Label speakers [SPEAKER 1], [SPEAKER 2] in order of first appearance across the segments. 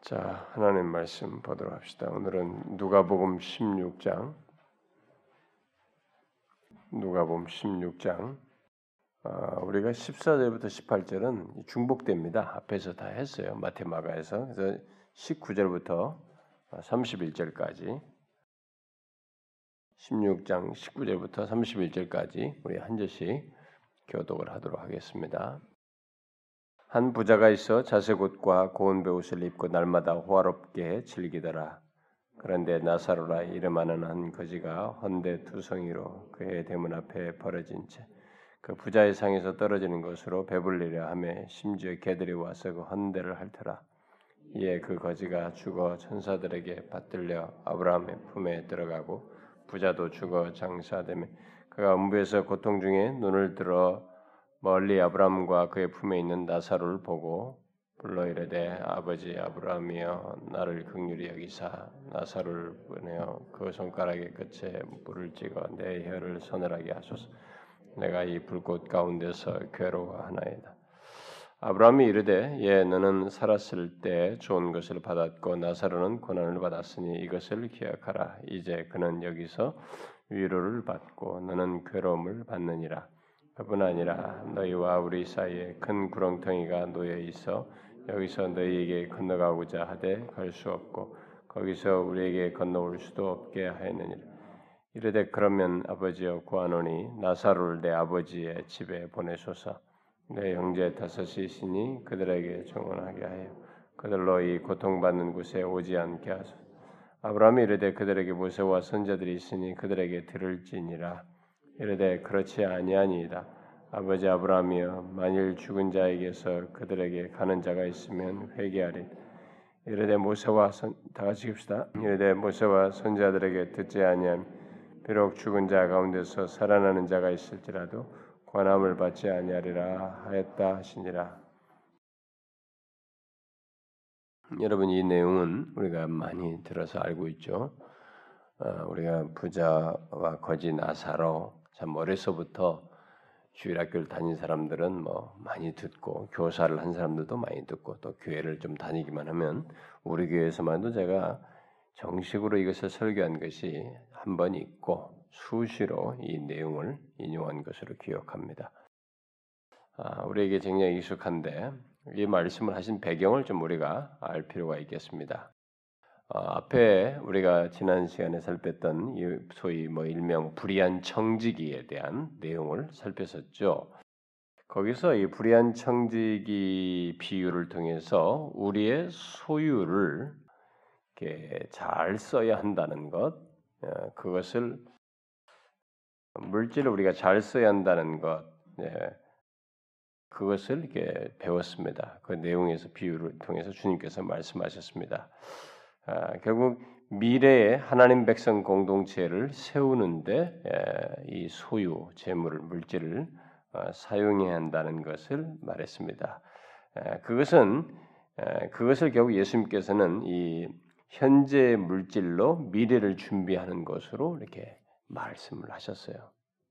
[SPEAKER 1] 자, 하나님 말씀 보도록 합시다. 오늘은 누가복음 16장 누가복음 16장 어, 우리가 14절부터 18절은 중복됩니다. 앞에서 다 했어요. 마테마가에서. 그래서 19절부터 31절까지 16장 19절부터 31절까지 우리 한 절씩 교독을 하도록 하겠습니다. 한 부자가 있어 자색 옷과 고운 베옷을 입고 날마다 호화롭게 즐기더라. 그런데 나사로라 이름하는 한 거지가 헌데 두성이로 그의 대문 앞에 벌어진 채 그 부자의 상에서 떨어지는 것으로 배불리려 하며 심지어 개들이 와서 그 헌대를 핥더라. 이에 그 거지가 죽어 천사들에게 받들려 아브라함의 품에 들어가고 부자도 죽어 장사되며 그가 음부에서 고통 중에 눈을 들어 멀리 아브라함과 그의 품에 있는 나사로를 보고 불러 이르되 아버지 아브라함이여 나를 극률히 여기사 나사로를 보내어 그 손가락의 끝에 물을 찍어 내 혀를 서늘하게 하소서. 내가 이 불꽃 가운데서 괴로워하나이다. 아브라함이 이르되 예 너는 살았을 때 좋은 것을 받았고 나사로는 고난을 받았으니 이것을 기억하라. 이제 그는 여기서 위로를 받고 너는 괴로움을 받느니라. 그 뿐 아니라 너희와 우리 사이에 큰 구렁텅이가 놓여 있어 여기서 너희에게 건너가고자 하되 갈 수 없고 거기서 우리에게 건너올 수도 없게 하였느니라. 이르되 그러면 아버지여 구하노니 나사로를 내 아버지의 집에 보내소서. 내 형제 다섯이 있으니 그들에게 정원하게 하여 그들로 이 고통받는 곳에 오지 않게 하소서. 아브라함이 이르되 그들에게 모세와 선자들이 있으니 그들에게 들을지니라. 이르되 그렇지 아니하니이다. 아버지 아브라함이여 만일 죽은 자에게서 그들에게 가는 자가 있으면 회개하리. 이르되 모세와 선, 다 같이 깁시다. 이르되 모세와 선자들에게 듣지 아니함 비록 죽은 자 가운데서 살아나는 자가 있을지라도 권함을 받지 아니하리라 하였다 하시니라. 여러분 이 내용은 우리가 많이 들어서 알고 있죠. 어, 우리가 부자와 거지 나사로 참 어려서부터 주일학교를 다닌 사람들은 뭐 많이 듣고 교사를 한 사람들도 많이 듣고 또 교회를 좀 다니기만 하면 우리 교회에서만도 제가 정식으로 이것을 설교한 것이 한 번 있고 수시로 이 내용을 인용한 것으로 기억합니다. 아, 우리에게 굉장히 익숙한데 이 말씀을 하신 배경을 좀 우리가 알 필요가 있겠습니다. 어, 앞에 우리가 지난 시간에 살폈던 이 소위 뭐 일명 불의한 청지기에 대한 내용을 살폈었죠. 거기서 이 불의한 청지기 비유를 통해서 우리의 소유를 잘 써야 한다는 것, 어, 그것을 물질을 우리가 잘 써야 한다는 것, 예, 그것을 이렇게 배웠습니다. 그 내용에서 비유를 통해서 주님께서 말씀하셨습니다. 아, 결국 미래의 하나님 백성 공동체를 세우는데 이 소유 재물을 물질을 어, 사용해야 한다는 것을 말했습니다. 그것은 그것을 결국 예수님께서는 이 현재 물질로 미래를 준비하는 것으로 이렇게 말씀을 하셨어요.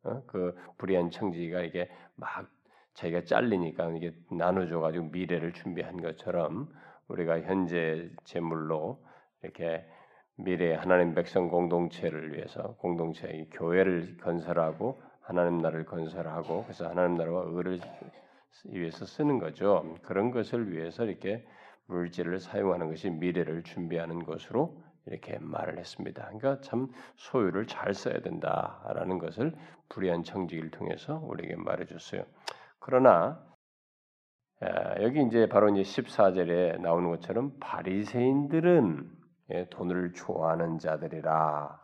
[SPEAKER 1] 어? 그 불의한 청지기가 이게 막 자기가 잘리니까 이게 나눠줘 가지고 미래를 준비한 것처럼 우리가 현재 재물로 이렇게 미래 하나님 백성 공동체를 위해서 공동체의 교회를 건설하고 하나님 나라를 건설하고 그래서 하나님 나라와 의를 위해서 쓰는 거죠. 그런 것을 위해서 이렇게 물질을 사용하는 것이 미래를 준비하는 것으로 이렇게 말을 했습니다. 그러니까 참 소유를 잘 써야 된다라는 것을 불의한 청지기를 통해서 우리에게 말해줬어요. 그러나 여기 이제 바로 이제 14절에 나오는 것처럼 바리새인들은 예, 돈을 좋아하는 자들이라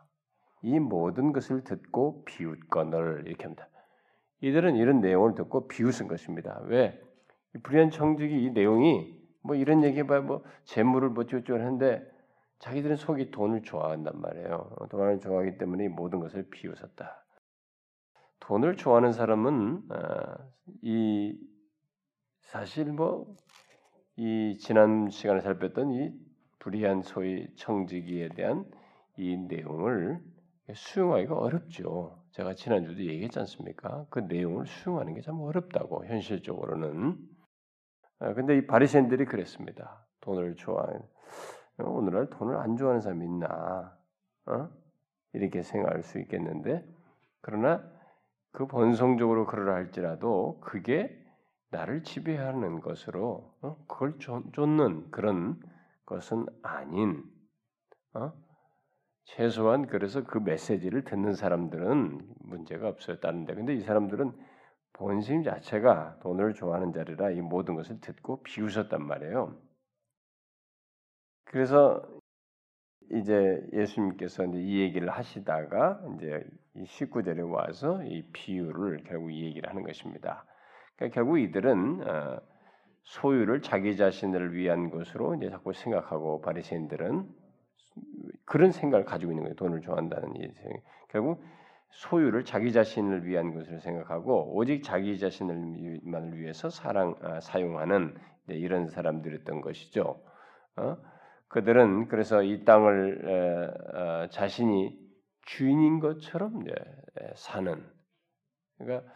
[SPEAKER 1] 이 모든 것을 듣고 비웃거늘 이렇게 합니다. 이들은 이런 내용을 듣고 비웃은 것입니다. 왜? 불의한 청직이 이 내용이 뭐 이런 얘기해봐야 뭐 재물을 뭐 어쩌고 하는데 자기들은 속이 돈을 좋아한단 말이에요. 돈을 좋아하기 때문에 모든 것을 비웃었다. 돈을 좋아하는 사람은 어, 이 사실 뭐 이 지난 시간에 살폈던 이 불의한 소위 청지기에 대한 이 내용을 수용하기가 어렵죠. 제가 지난주도 얘기했지 않습니까? 그 내용을 수용하는 게 참 어렵다고 현실적으로는. 아, 근데 이 바리새인들이 그랬습니다. 돈을 좋아해. 오늘날 돈을 안 좋아하는 사람이 있나? 어? 이렇게 생각할 수 있겠는데 그러나 그 본성적으로 그러라 할지라도 그게 나를 지배하는 것으로 어? 그걸 쫓는 그런 것은 아닌 어? 최소한 그래서 그 메시지를 듣는 사람들은 문제가 없어요. 다른 데 근데 이 사람들은 본심 자체가 돈을 좋아하는 자리라 이 모든 것을 듣고 비웃었단 말이에요. 그래서 이제 예수님께서 이제 이 얘기를 하시다가 이제 이 19절에 와서 이 비유를 결국 이 얘기를 하는 것입니다. 그러니까 결국 이들은 어, 소유를 자기 자신을 위한 것으로 이제 자꾸 생각하고 바리새인들은 그런 생각을 가지고 있는 거예요. 돈을 좋아한다는 이 결국 소유를 자기 자신을 위한 것으로 생각하고 오직 자기 자신을만을 위해서 사랑 아, 사용하는 이런 사람들이었던 것이죠. 어? 그들은 그래서 이 땅을 에, 어, 자신이 주인인 것처럼 에, 사는 그러니까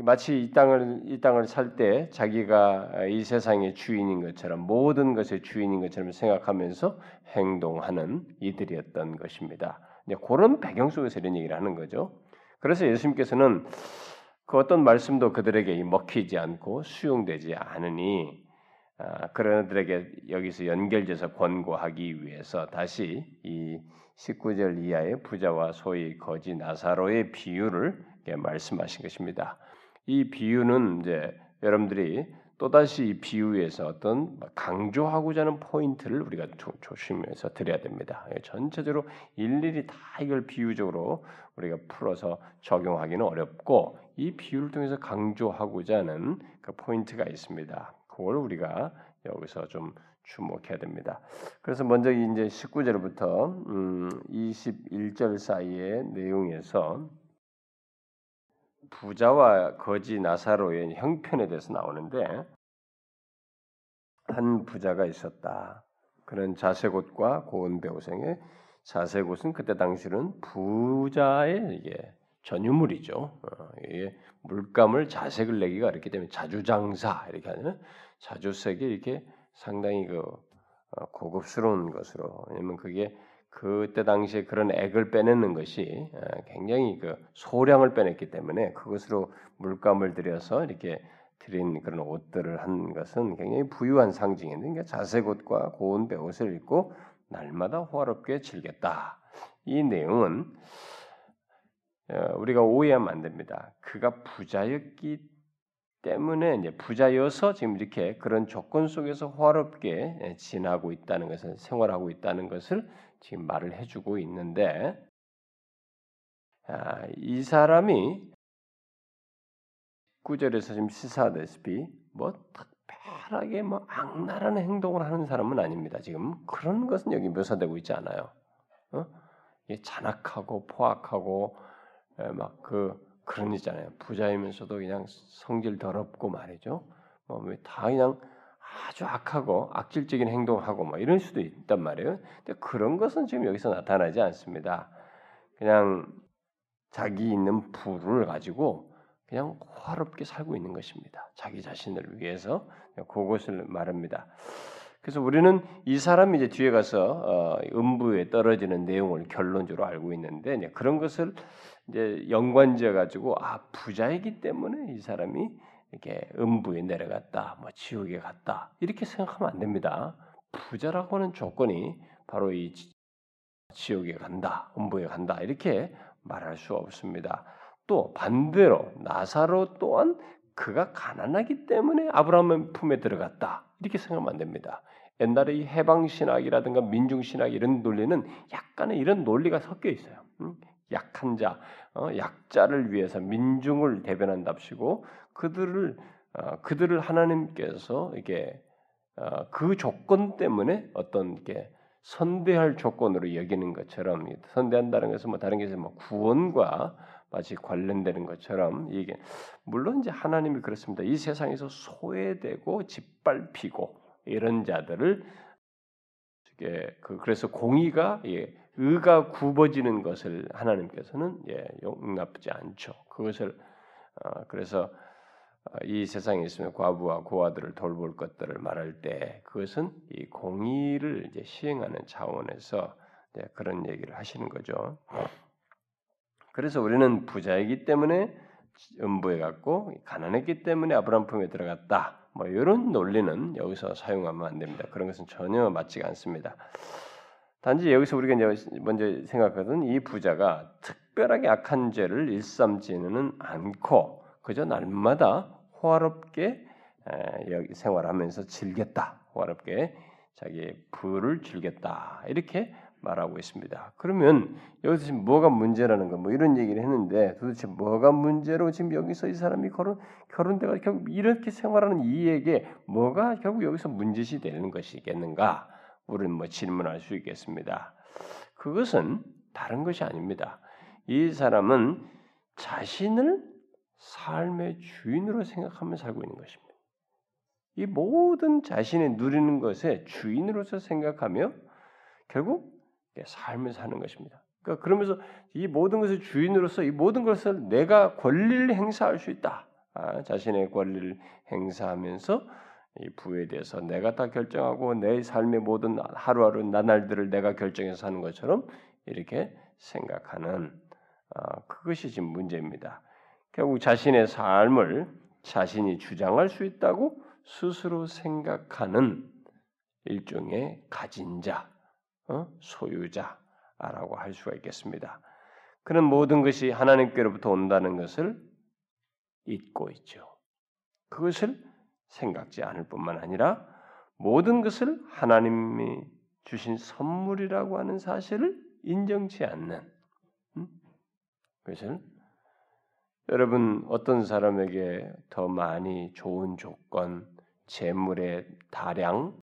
[SPEAKER 1] 마치 이 땅을 이 땅을 살 때 자기가 이 세상의 주인인 것처럼 모든 것의 주인인 것처럼 생각하면서 행동하는 이들이었던 것입니다. 그런 배경 속에서 이런 얘기를 하는 거죠. 그래서 예수님께서는 그 어떤 말씀도 그들에게 먹히지 않고 수용되지 않으니 아, 그런들에게 여기서 연결돼서 권고하기 위해서 다시 이 19절 이하의 부자와 소위 거지 나사로의 비유를 말씀하신 것입니다. 이 비유는 이제 여러분들이 또다시 이 비유에서 어떤 강조하고자 하는 포인트를 우리가 조, 조심해서 드려야 됩니다. 예, 전체적으로 일일이 다 이걸 비유적으로 우리가 풀어서 적용하기는 어렵고 이 비유를 통해서 강조하고자 하는 그 포인트가 있습니다. 그걸 우리가 여기서 좀 주목해야 됩니다. 그래서 먼저 이제 19절부터 음 21절 사이의 내용에서 부자와 거지 나사로의 형편에 대해서 나오는데 한 부자가 있었다. 그런 자세곶과 고은 배우생의 자세곶은 그때 당시는 부자의 이게 전유물이죠. 어, 이게 물감을 자색을 내기가 어렵기 때문에 자주장사 이렇게 하는 자주색이 이렇게 상당히 그 어, 고급스러운 것으로 왜냐면 그게 그때 당시에 그런 액을 빼내는 것이 어, 굉장히 그 소량을 빼냈기 때문에 그것으로 물감을 들여서 이렇게 드린 그런 옷들을 한 것은 굉장히 부유한 상징인데 그러니까 자색 옷과 고운 배옷을 입고 날마다 호화롭게 즐겼다. 이 내용은 어, 우리가 오해하면 안 됩니다. 그가 부자였기 때문에 이제 부자여서 지금 이렇게 그런 조건 속에서 호화롭게 예, 지나고 있다는 것을 생활하고 있다는 것을 지금 말을 해주고 있는데 아, 이 사람이 구절에서 지금 시사하다시피 뭐 특별하게 뭐 악랄한 행동을 하는 사람은 아닙니다. 지금 그런 것은 여기 묘사되고 있지 않아요. 어? 잔악하고 포악하고 막 그 그런 있잖아요. 부자이면서도 그냥 성질 더럽고 말이죠. 뭐다 그냥 아주 악하고 악질적인 행동하고 뭐 이런 수도 있단 말이에요. 근데 그런 것은 지금 여기서 나타나지 않습니다. 그냥 자기 있는 부를 가지고 그냥 화롭게 살고 있는 것입니다. 자기 자신을 위해서 그것을 말합니다. 그래서 우리는 이 사람이 이제 뒤에 가서 어, 음부에 떨어지는 내용을 결론적으로 알고 있는데 그런 것을 이제 연관지어 가지고 아 부자이기 때문에 이 사람이 이렇게 음부에 내려갔다, 뭐 지옥에 갔다 이렇게 생각하면 안 됩니다. 부자라고 하는 조건이 바로 이 지옥에 간다, 음부에 간다 이렇게 말할 수 없습니다. 또 반대로 나사로 또한 그가 가난하기 때문에 아브라함의 품에 들어갔다 이렇게 생각하면 안 됩니다. 옛날에 이 해방 신학이라든가 민중 신학 이런 논리는 약간의 이런 논리가 섞여 있어요. 약한 자, 어, 약자를 위해서 민중을 대변한답시고 그들을 어, 그들을 하나님께서 이게 어, 그 조건 때문에 어떤 게 선대할 조건으로 여기는 것처럼 선대한다는 것은 뭐 다른 게뭐 구원과 마치 관련되는 것처럼 이게 물론 이제 하나님이 그렇습니다. 이 세상에서 소외되고 짓밟히고 이런 자들을 이게 그 그래서 공의가 예, 의가 굽어지는 것을 하나님께서는 예, 용납지 않죠. 그것을 어, 그래서 이 세상에 있으면 과부와 고아들을 돌볼 것들을 말할 때 그것은 이 공의를 이제 시행하는 차원에서 그런 얘기를 하시는 거죠. 그래서 우리는 부자이기 때문에 음부에 갔고 가난했기 때문에 아브라함 품에 들어갔다. 뭐 이런 논리는 여기서 사용하면 안 됩니다. 그런 것은 전혀 맞지가 않습니다. 단지 여기서 우리가 이제 먼저 생각하던 이 부자가 특별하게 악한 죄를 일삼지는 않고 그저 날마다 호화롭게 여기 생활하면서 즐겼다. 호화롭게 자기 부를 즐겼다. 이렇게 말하고 있습니다. 그러면 여기서 지금 뭐가 문제라는 거, 뭐 이런 얘기를 했는데 도대체 뭐가 문제로 지금 여기서 이 사람이 결혼 결혼대가 결국 이렇게 생활하는 이에게 뭐가 결국 여기서 문제시 되는 것이겠는가? 우리는 뭐 질문할 수 있겠습니다. 그것은 다른 것이 아닙니다. 이 사람은 자신을 삶의 주인으로 생각하며 살고 있는 것입니다. 이 모든 자신의 누리는 것에 주인으로서 생각하며 결국 삶을 사는 것입니다. 그러니까 그러면서 이 모든 것의 주인으로서 이 모든 것을 내가 권리를 행사할 수 있다. 아, 자신의 권리를 행사하면서 이 부에 대해서 내가 다 결정하고 내 삶의 모든 하루하루 나날들을 내가 결정해서 사는 것처럼 이렇게 생각하는 아, 그것이 지금 문제입니다. 결국 자신의 삶을 자신이 주장할 수 있다고 스스로 생각하는 일종의 가진 자, 어? 소유자라고 할 수가 있겠습니다. 그는 모든 것이 하나님께로부터 온다는 것을 잊고 있죠. 그것을 생각지 않을 뿐만 아니라 모든 것을 하나님이 주신 선물이라고 하는 사실을 인정치 않는 음? 그것을 여러분 어떤 사람에게 더 많이 좋은 조건, 재물의 다량,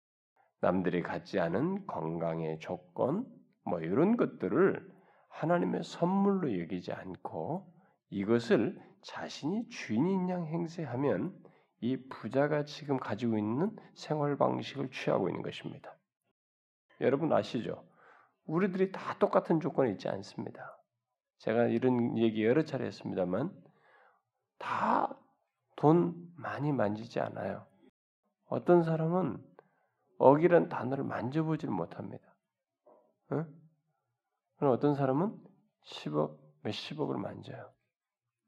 [SPEAKER 1] 남들이 갖지 않은 건강의 조건, 뭐 이런 것들을 하나님의 선물로 여기지 않고 이것을 자신이 주인인 양 행세하면 이 부자가 지금 가지고 있는 생활 방식을 취하고 있는 것입니다. 여러분 아시죠? 우리들이 다 똑같은 조건이 있지 않습니다. 제가 이런 얘기 여러 차례 했습니다만 다 돈 많이 만지지 않아요. 어떤 사람은 억이란 단어를 만져보지를 못합니다. 응? 어떤 사람은 10억, 몇십억을 만져요.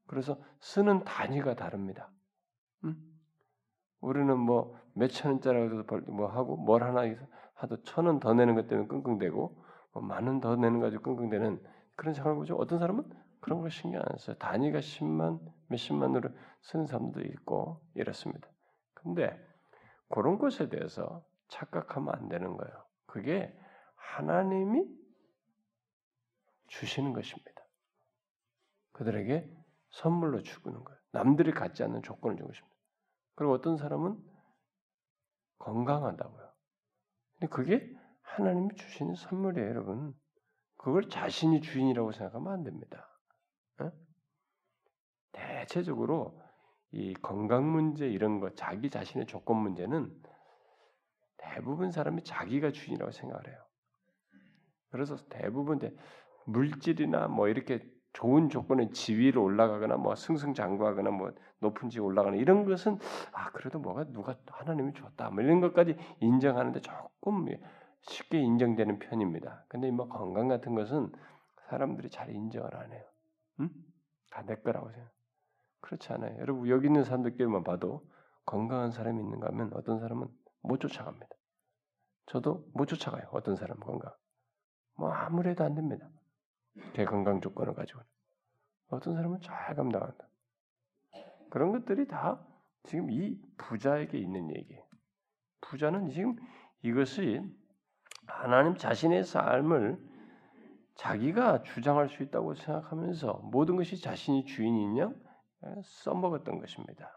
[SPEAKER 1] 그래서 쓰는 단위가 다릅니다. 응? 우리는 뭐 몇 천 원짜리라도 뭐 하고 뭘 하나 하도 천 원 더 내는 것 때문에 끙끙대고 뭐 만원 더 내는 가지고 끙끙대는 그런 생각을 보죠. 어떤 사람은 그런 거 신경 안 써요. 단위가 10만, 몇십만으로 쓰는 사람도 있고 이렇습니다. 근데 그런 것에 대해서 착각하면 안 되는 거예요. 그게 하나님이 주시는 것입니다. 그들에게 선물로 주는 거예요. 남들이 갖지 않는 조건을 준 것입니다. 그리고 어떤 사람은 건강하다고요. 근데 그게 하나님이 주시는 선물이에요, 여러분. 그걸 자신이 주인이라고 생각하면 안 됩니다. 어? 대체적으로 이 건강 문제 이런 거, 자기 자신의 조건 문제는 대부분 사람이 자기가 주인이라고 생각을 해요. 그래서 대부분 물질이나 뭐 이렇게 좋은 조건의 지위로 올라가거나 뭐 승승장구하거나 뭐 높은 지 올라가는 이런 것은 아 그래도 뭐가 누가 하나님이 줬다 뭐 이런 것까지 인정하는데 조금 쉽게 인정되는 편입니다. 근데 뭐 건강 같은 것은 사람들이 잘 인정을 안 해요. 응? 다내 거라고 생각. 그렇지 않아요. 여러분 여기 있는 사람들끼리만 봐도 건강한 사람이 있는가 하면 어떤 사람은 못 쫓아갑니다. 저도 못 쫓아가요. 어떤 사람 건강. 뭐 아무래도 안 됩니다. 제 건강 조건을 가지고. 어떤 사람은 잘 감당한다. 그런 것들이 다 지금 이 부자에게 있는 얘기예요. 부자는 지금 이것이 하나님 자신의 삶을 자기가 주장할 수 있다고 생각하면서 모든 것이 자신이 주인이냐 써먹었던 것입니다.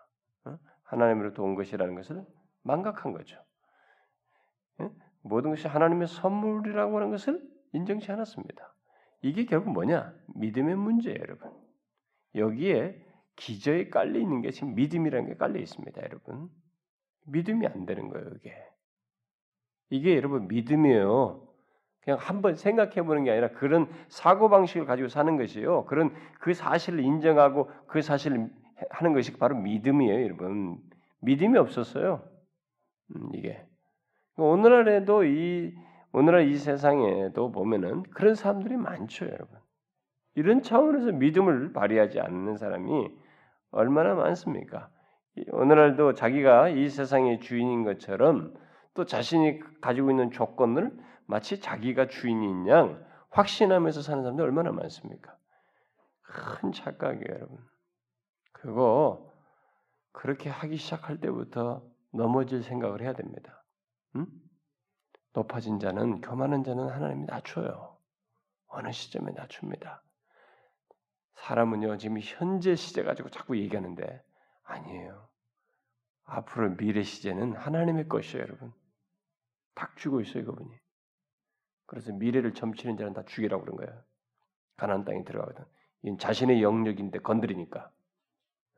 [SPEAKER 1] 하나님으로부터 온 것이라는 것을 망각한 거죠. 모든 것이 하나님의 선물이라고 하는 것을 인정치 않았습니다. 이게 결국 뭐냐? 믿음의 문제예요, 여러분. 여기에 기저에 깔려 있는 게 지금 믿음이라는 게 깔려 있습니다, 여러분. 믿음이 안 되는 거예요, 이게. 이게 여러분 믿음이에요. 그냥 한번 생각해 보는 게 아니라 그런 사고 방식을 가지고 사는 것이요. 그런 그 사실을 인정하고 그 사실을 하는 것이 바로 믿음이에요, 여러분. 믿음이 없었어요. 음, 이게 오늘날에도 이 오늘날 이 세상에도 보면은 그런 사람들이 많죠, 여러분. 이런 차원에서 믿음을 발휘하지 않는 사람이 얼마나 많습니까? 오늘날도 자기가 이 세상의 주인인 것처럼 또 자신이 가지고 있는 조건을 마치 자기가 주인인 양 확신하면서 사는 사람들 얼마나 많습니까? 큰 착각이에요, 여러분. 그거 그렇게 하기 시작할 때부터 넘어질 생각을 해야 됩니다. 응? 높아진 자는 교만한 자는 하나님이 낮춰요. 어느 시점에 낮춥니다. 사람은요 지금 현재 시제 가지고 자꾸 얘기하는데 아니에요. 앞으로 미래 시제는 하나님의 것이에요, 여러분. 탁 쥐고 있어요, 그분이. 그래서 미래를 점치는 자는 다 죽이라고 그런 거예요. 가나안 땅에 들어가거든. 이건 자신의 영역인데 건드리니까.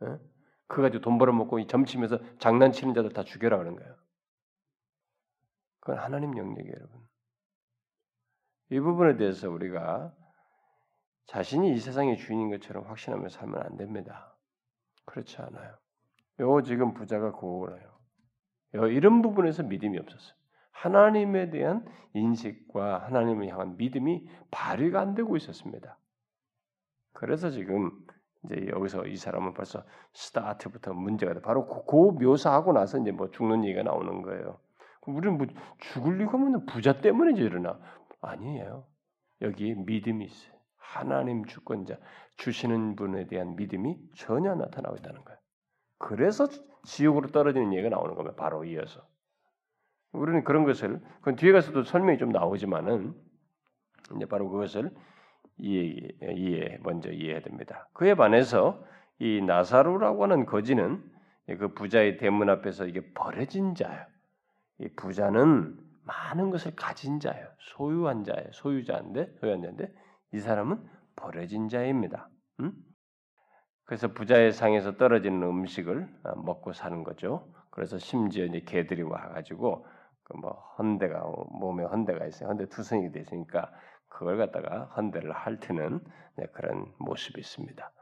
[SPEAKER 1] 어? 그 가지고 돈 벌어먹고 점치면서 장난치는 자들 다 죽여라 그런 거예요. 그건 하나님 영역이에요, 여러분. 이 부분에 대해서 우리가 자신이 이 세상의 주인인 것처럼 확신하며 살면 안 됩니다. 그렇지 않아요. 요 지금 부자가 고울해요. 이런 부분에서 믿음이 없었어요. 하나님에 대한 인식과 하나님을 향한 믿음이 발휘가 안 되고 있었습니다. 그래서 지금 이제 여기서 이 사람은 벌써 스타트부터 문제가 돼. 바로 그, 그 묘사하고 나서 이제 뭐 죽는 얘기가 나오는 거예요. 우리는 뭐 죽을 리가 없는 부자 때문에 일어나 아니에요. 여기 믿음이 있어요. 하나님 주권자 주시는 분에 대한 믿음이 전혀 나타나고 있다는 거예요. 그래서 지옥으로 떨어지는 얘기가 나오는 겁니다. 바로 이어서. 우리는 그런 것을 그 뒤에 가서도 설명이 좀 나오지만은 이제 바로 그것을 이해, 이해 먼저 이해해야 됩니다. 그에 반해서 이 나사로라고 하는 거지는 그 부자의 대문 앞에서 이게 버려진 자예요. 이 부자는 많은 것을 가진 자예요. 소유한 자예요. 소유자인데 소유한 자인데 이 사람은 버려진 자입니다. 음? 그래서 부자의 상에서 떨어지는 음식을 먹고 사는 거죠. 그래서 심지어 이제 개들이 와가지고 그 뭐 헌대가 몸에 헌대가 있어요. 헌대 투성이 돼 있으니까 그걸 갖다가 헌대를 핥는 네, 그런 모습이 있습니다.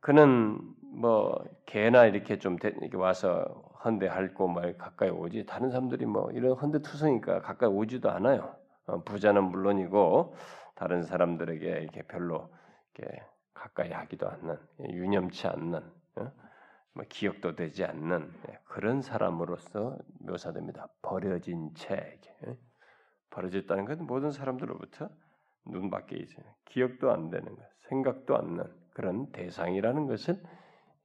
[SPEAKER 1] 그는 뭐 개나 이렇게 좀 이렇게 와서 헌대 핥고 말 가까이 오지 다른 사람들이 뭐 이런 헌대 투성이니까 가까이 오지도 않아요. 어, 부자는 물론이고 다른 사람들에게 이렇게 별로 이렇게 가까이 하기도 않는 유념치 않는 어? 뭐 기억도 되지 않는 예, 그런 사람으로서 묘사됩니다. 버려진 채 예? 버려졌다는 것은 모든 사람들로부터 눈 밖에 이제 기억도 안 되는 것, 생각도 안 나는 그런 대상이라는 것을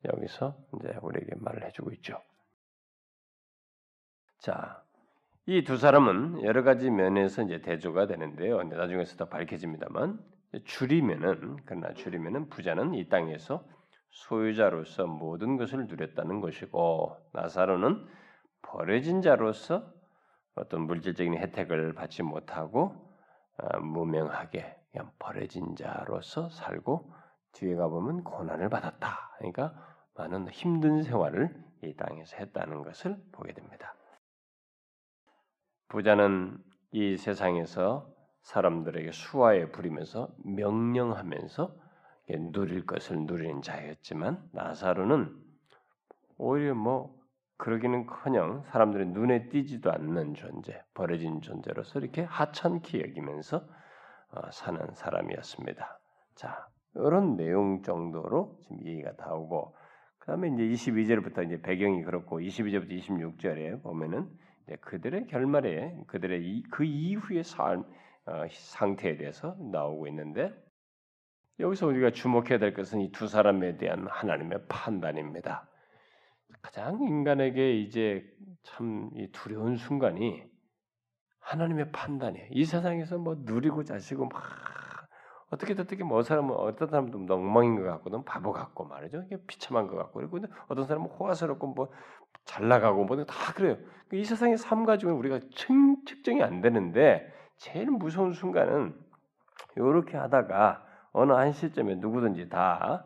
[SPEAKER 1] 여기서 이제 우리에게 말을 해주고 있죠. 자, 이 두 사람은 여러 가지 면에서 이제 대조가 되는데요. 나중에서 더 밝혀집니다만 줄이면은 그러나 줄이면은 부자는 이 땅에서 소유자로서 모든 것을 누렸다는 것이고 나사로는 버려진 자로서 어떤 물질적인 혜택을 받지 못하고 어, 무명하게 그냥 버려진 자로서 살고 뒤에 가보면 고난을 받았다. 그러니까 많은 힘든 생활을 이 땅에서 했다는 것을 보게 됩니다. 부자는 이 세상에서 사람들에게 수하에 부리면서 명령하면서 누릴 것을 누리는 자였지만 나사로는 오히려 뭐 그러기는커녕 사람들의 눈에 띄지도 않는 존재, 버려진 존재로서 이렇게 하찮게 여기면서 어, 사는 사람이었습니다. 자, 이런 내용 정도로 지금 얘기가 나오고 그다음에 이제 22절부터 이제 배경이 그렇고 22절부터 26절에 보면은 그들의 결말에 그들의 이, 그 이후의 삶 어, 상태에 대해서 나오고 있는데 여기서 우리가 주목해야 될 것은 이 두 사람에 대한 하나님의 판단입니다. 가장 인간에게 이제 참 두려운 순간이 하나님의 판단이에요. 이 세상에서 뭐 누리고 자시고 막 어떻게 어떻게 뭐 사람은 어떤 사람도 엉망인 것 같고는 바보 같고 말이죠. 이게 비참한 것 같고 그리고 어떤 사람은 호화스럽고 뭐 잘 나가고 뭐 다 그래요. 이 세상의 삶 가지고는 우리가 측정이 안 되는데 제일 무서운 순간은 이렇게 하다가 어느 한 시점에 누구든지 다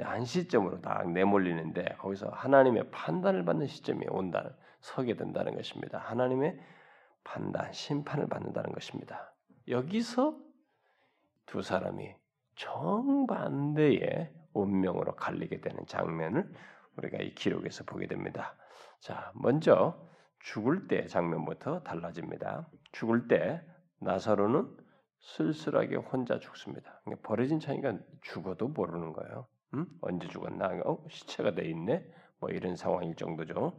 [SPEAKER 1] 한 시점으로 다 내몰리는데 거기서 하나님의 판단을 받는 시점이 온다 서게 된다는 것입니다. 하나님의 판단, 심판을 받는다는 것입니다. 여기서 두 사람이 정반대의 운명으로 갈리게 되는 장면을 우리가 이 기록에서 보게 됩니다. 자, 먼저 죽을 때 장면부터 달라집니다. 죽을 때 나사로는 쓸쓸하게 혼자 죽습니다. 버려진 차니까 죽어도 모르는 거예요. 음? 언제 죽었나? 어, 시체가 돼 있네. 뭐 이런 상황일 정도죠.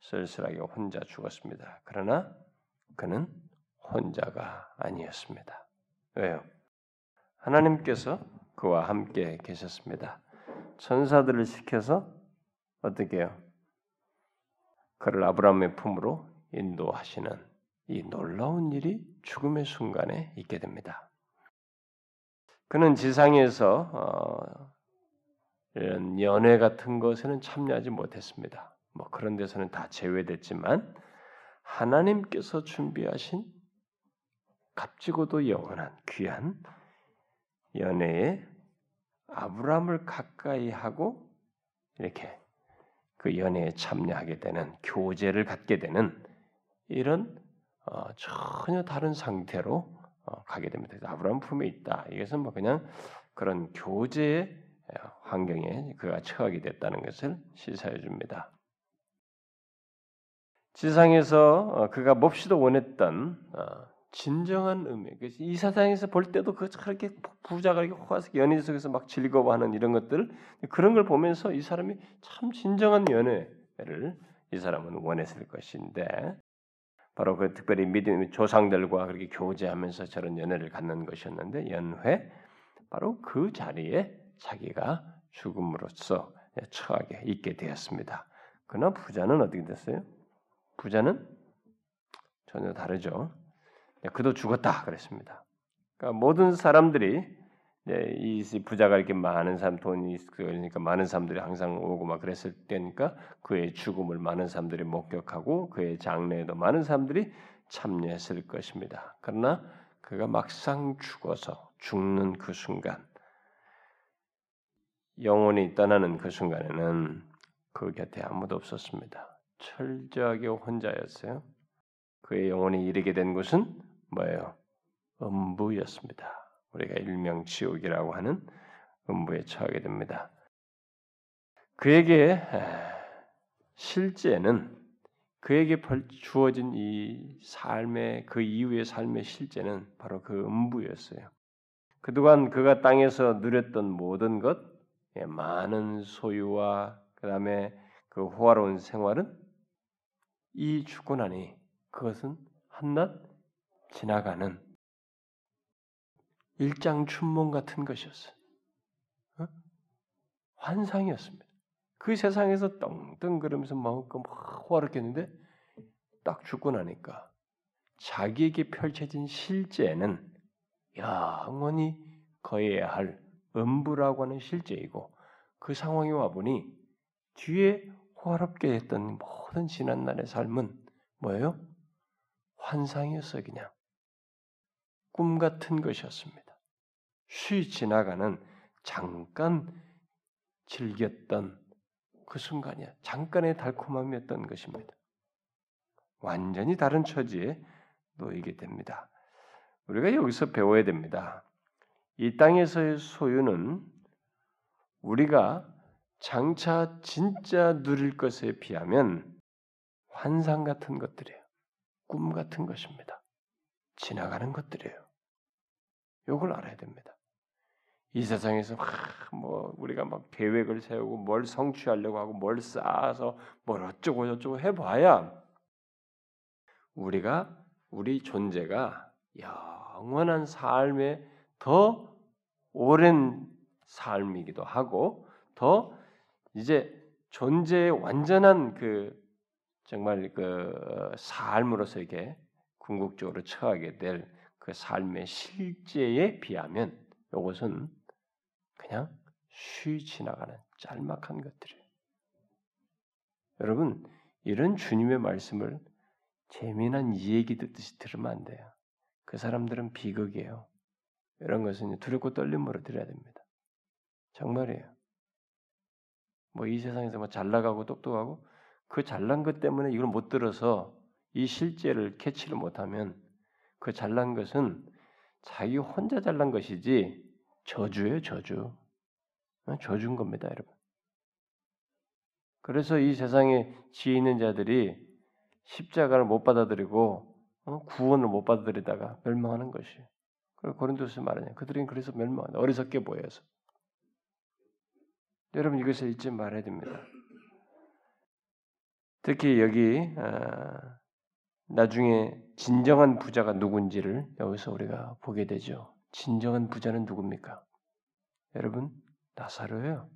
[SPEAKER 1] 쓸쓸하게 혼자 죽었습니다. 그러나 그는 혼자가 아니었습니다. 왜요? 하나님께서 그와 함께 계셨습니다. 천사들을 시켜서 어떻게 해요? 그를 아브라함의 품으로 인도하시는 이 놀라운 일이 죽음의 순간에 있게 됩니다. 그는 지상에서 어, 이런 연회 같은 것에는 참여하지 못했습니다. 뭐 그런 데서는 다 제외됐지만 하나님께서 준비하신 값지고도 영원한 귀한 연애에 아브라함을 가까이 하고 이렇게 그 연애에 참여하게 되는 교제를 갖게 되는 이런 어, 전혀 다른 상태로 어, 가게 됩니다. 아브라함 품에 있다. 이것은 뭐 그냥 그런 교제의 환경에 그가 처하게 됐다는 것을 시사해 줍니다. 지상에서 어, 그가 몹시도 원했던 어, 진정한 의미. 이 세상에서 볼 때도 그렇게 부자가 이렇게 호화스럽게 연애 속에서 막 즐거워하는 이런 것들 그런 걸 보면서 이 사람이 참 진정한 연애를 이 사람은 원했을 것인데 바로 그 특별히 믿음 조상들과 그렇게 교제하면서 저런 연애를 갖는 것이었는데 연회 바로 그 자리에 자기가 죽음으로써 처하게 있게 되었습니다. 그러나 부자는 어떻게 됐어요? 부자는 전혀 다르죠. 네, 그도 죽었다 그랬습니다. 그러니까 모든 사람들이 이 부자가 이렇게 많은 사람 돈이 그러니까 많은 사람들이 항상 오고 막 그랬을 때니까 그의 죽음을 많은 사람들이 목격하고 그의 장례에도 많은 사람들이 참여했을 것입니다. 그러나 그가 막상 죽어서 죽는 그 순간 영혼이 떠나는 그 순간에는 그 곁에 아무도 없었습니다. 철저하게 혼자였어요. 그의 영혼이 이르게 된 곳은 뭐예요? 음부였습니다. 우리가 일명 지옥이라고 하는 음부에 처하게 됩니다. 그에게 실제는 그에게 주어진 이 삶의 그 이후의 삶의 실제는 바로 그 음부였어요. 그동안 그가 땅에서 누렸던 모든 것, 예, 많은 소유와 그 다음에 그 호화로운 생활은 이 죽고 나니 그것은 한낱 지나가는 일장 춘몽 같은 것이었어요. 어? 환상이었습니다. 그 세상에서 떵떵 그러면서 마음껏 막 호화롭겠는데 딱 죽고 나니까 자기에게 펼쳐진 실제는 영원히 거해야 할 음부라고 하는 실제이고 그 상황이 와보니 뒤에 호화롭게 했던 모든 지난날의 삶은 뭐예요? 환상이었어요, 그냥. 꿈 같은 것이었습니다. 쉬 지나가는 잠깐 즐겼던 그 순간이야. 잠깐의 달콤함이었던 것입니다. 완전히 다른 처지에 놓이게 됩니다. 우리가 여기서 배워야 됩니다. 이 땅에서의 소유는 우리가 장차 진짜 누릴 것에 비하면 환상 같은 것들이에요. 꿈 같은 것입니다. 지나가는 것들이에요. 이걸 알아야 됩니다. 이 세상에서 뭐 우리가 막 계획을 세우고 뭘 성취하려고 하고 뭘 쌓아서 뭘 어쩌고 저쩌고 해봐야 우리가 우리 존재가 영원한 삶에 더 오랜 삶이기도 하고 더 이제 존재의 완전한 그 정말 그 삶으로서 이게 궁극적으로 처하게 될 그 삶의 실제에 비하면 이것은 그냥 쉬 지나가는 짤막한 것들이에요. 여러분 이런 주님의 말씀을 재미난 이야기 듣듯이 들으면 안 돼요. 그 사람들은 비극이에요. 이런 것은 두렵고 떨림으로 들어야 됩니다. 정말이에요. 뭐 이 세상에서 뭐 잘 나가고 똑똑하고 그 잘난 것 때문에 이걸 못 들어서 이 실제를 캐치를 못하면 그 잘난 것은 자기 혼자 잘난 것이지 저주예요 저주. 어, 줘준 겁니다, 여러분. 그래서 이 세상에 지혜 있는 자들이 십자가를 못 받아들이고 어? 구원을 못 받아들이다가 멸망하는 것이. 그리고 고린도서 말하냐. 그들은 그래서 멸망한다. 어리석게 보여서. 여러분 이것을 잊지 말아야 됩니다. 특히 여기 아, 나중에 진정한 부자가 누군지를 여기서 우리가 보게 되죠. 진정한 부자는 누굽니까? 여러분 나사로예요.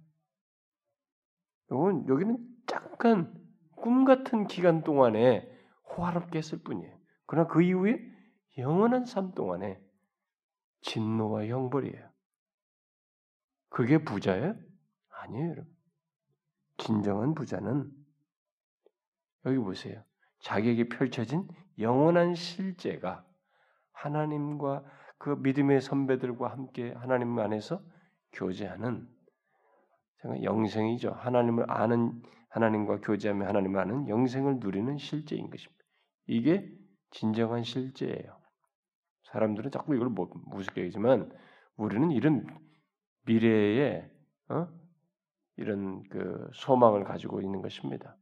[SPEAKER 1] 이건 여기는 잠깐 꿈 같은 기간 동안에 호화롭게 했을 뿐이에요. 그러나 그 이후에 영원한 삶 동안에 진노와 형벌이에요. 그게 부자예요? 아니에요, 여러분. 진정한 부자는 여기 보세요. 자기에게 펼쳐진 영원한 실제가 하나님과 그 믿음의 선배들과 함께 하나님 안에서 교제하는 영생이죠. 하나님을 아는 하나님과 교제하며 하나님을 아는 영생을 누리는 실제인 것입니다. 이게 진정한 실제예요. 사람들은 자꾸 이걸 무섭게 하지만 우리는 이런 미래에 어? 이런 그 소망을 가지고 있는 것입니다.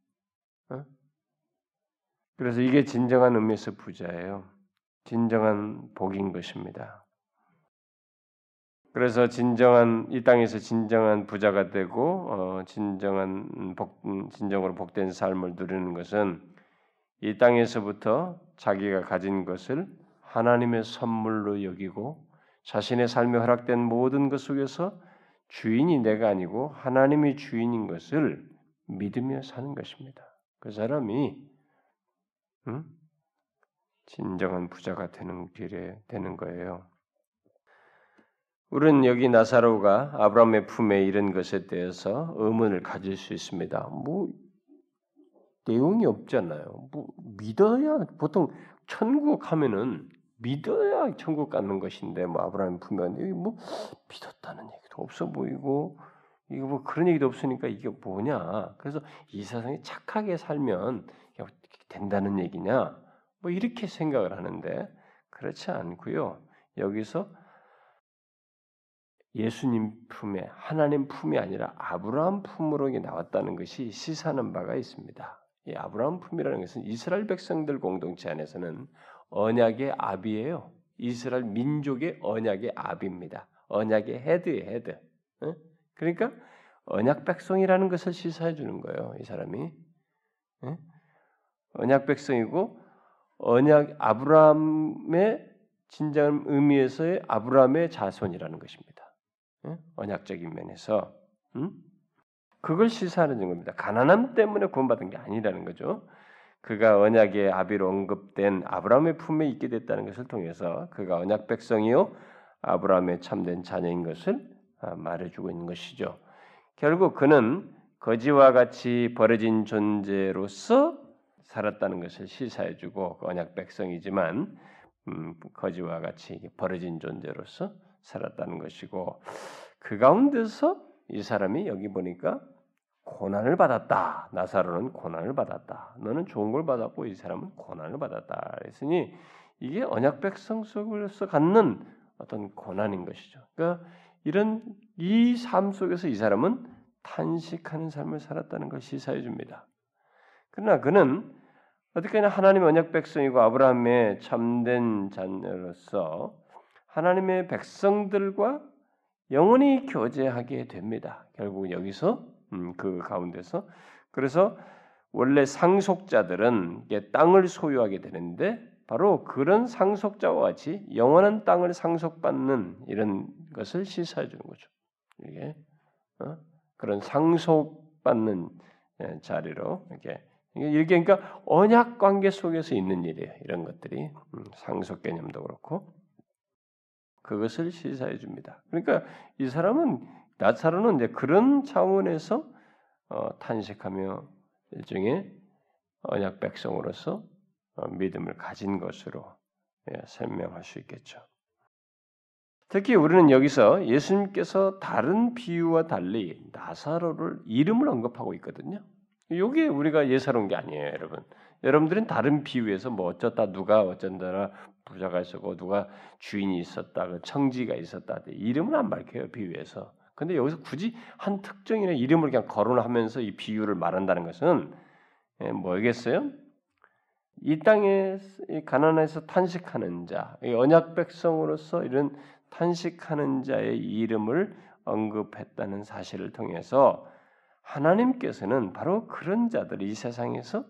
[SPEAKER 1] 어? 그래서 이게 진정한 의미에서 부자예요. 진정한 복인 것입니다. 그래서 진정한 이 땅에서 진정한 부자가 되고 어, 진정한 복, 진정으로 복된 삶을 누리는 것은 이 땅에서부터 자기가 가진 것을 하나님의 선물로 여기고 자신의 삶에 허락된 모든 것 속에서 주인이 내가 아니고 하나님이 주인인 것을 믿으며 사는 것입니다. 그 사람이 응? 진정한 부자가 되는 길에 되는 거예요. 우리는 여기 나사로가 아브라함의 품에 이른 것에 대해서 의문을 가질 수 있습니다. 뭐 내용이 없잖아요. 뭐 믿어야 보통 천국 하면은 믿어야 천국 가는 것인데 뭐 아브라함 품에 여기 뭐 믿었다는 얘기도 없어 보이고 이거 뭐 그런 얘기도 없으니까 이게 뭐냐? 그래서 이 세상에 착하게 살면 된다는 얘기냐? 뭐 이렇게 생각을 하는데 그렇지 않고요. 여기서 예수님 품에 하나님 품이 아니라 아브라함 품으로 나왔다는 것이 시사하는 바가 있습니다. 이 아브라함 품이라는 것은 이스라엘 백성들 공동체 안에서는 언약의 아비예요. 이스라엘 민족의 언약의 아비입니다. 언약의 head의 head. 그러니까 언약 백성이라는 것을 시사해 주는 거예요. 이 사람이 언약 백성이고 언약 아브라함의 진정 의미에서의 아브라함의 자손이라는 것입니다. 언약적인 면에서 음? 그걸 시사하는 겁니다. 가난함 때문에 구원받은 게 아니라는 거죠. 그가 언약의 아비로 언급된 아브라함의 품에 있게 됐다는 것을 통해서 그가 언약 백성이요 아브라함의 참된 자녀인 것을 아, 말해주고 있는 것이죠. 결국 그는 거지와 같이 버려진 존재로서 살았다는 것을 시사해주고 그 언약 백성이지만 음, 거지와 같이 버려진 존재로서 살았다는 것이고 그 가운데서 이 사람이 여기 보니까 고난을 받았다. 나사로는 고난을 받았다. 너는 좋은 걸 받았고 이 사람은 고난을 받았다. 그랬으니 이게 언약 백성 속에서 갖는 어떤 고난인 것이죠. 그러니까 이런 이 삶 속에서 이 사람은 탄식하는 삶을 살았다는 걸 시사해 줍니다. 그러나 그는 어떻게나 하나님의 언약 백성이고 아브라함의 참된 자녀로서 하나님의 백성들과 영원히 교제하게 됩니다. 결국 여기서 음, 그 가운데서 그래서 원래 상속자들은 땅을 소유하게 되는데 바로 그런 상속자와 같이 영원한 땅을 상속받는 이런 것을 시사해 주는 거죠. 이게 어? 그런 상속받는 예, 자리로 이렇게 이게 그러니까 언약 관계 속에서 있는 일이에요. 이런 것들이 음, 상속 개념도 그렇고 그것을 시사해 줍니다. 그러니까 이 사람은 나사로는 이제 그런 차원에서 어, 탄식하며 일종의 언약 백성으로서 어, 믿음을 가진 것으로 예, 설명할 수 있겠죠. 특히 우리는 여기서 예수님께서 다른 비유와 달리 나사로를 이름을 언급하고 있거든요. 이게 우리가 예사로운 게 아니에요, 여러분. 여러분들은 다른 비유에서 뭐 어쩌다 누가 어쩐다 부자가 있었고 누가 주인이 있었다, 그 청지가 있었다 이름은 안 밝혀요 비유에서. 근데 여기서 굳이 한 특정인의 이름을 그냥 거론하면서 이 비유를 말한다는 것은 예, 뭐겠어요? 이 땅에 가난해서 탄식하는 자, 언약 백성으로서 이런 탄식하는 자의 이름을 언급했다는 사실을 통해서 하나님께서는 바로 그런 자들 이 세상에서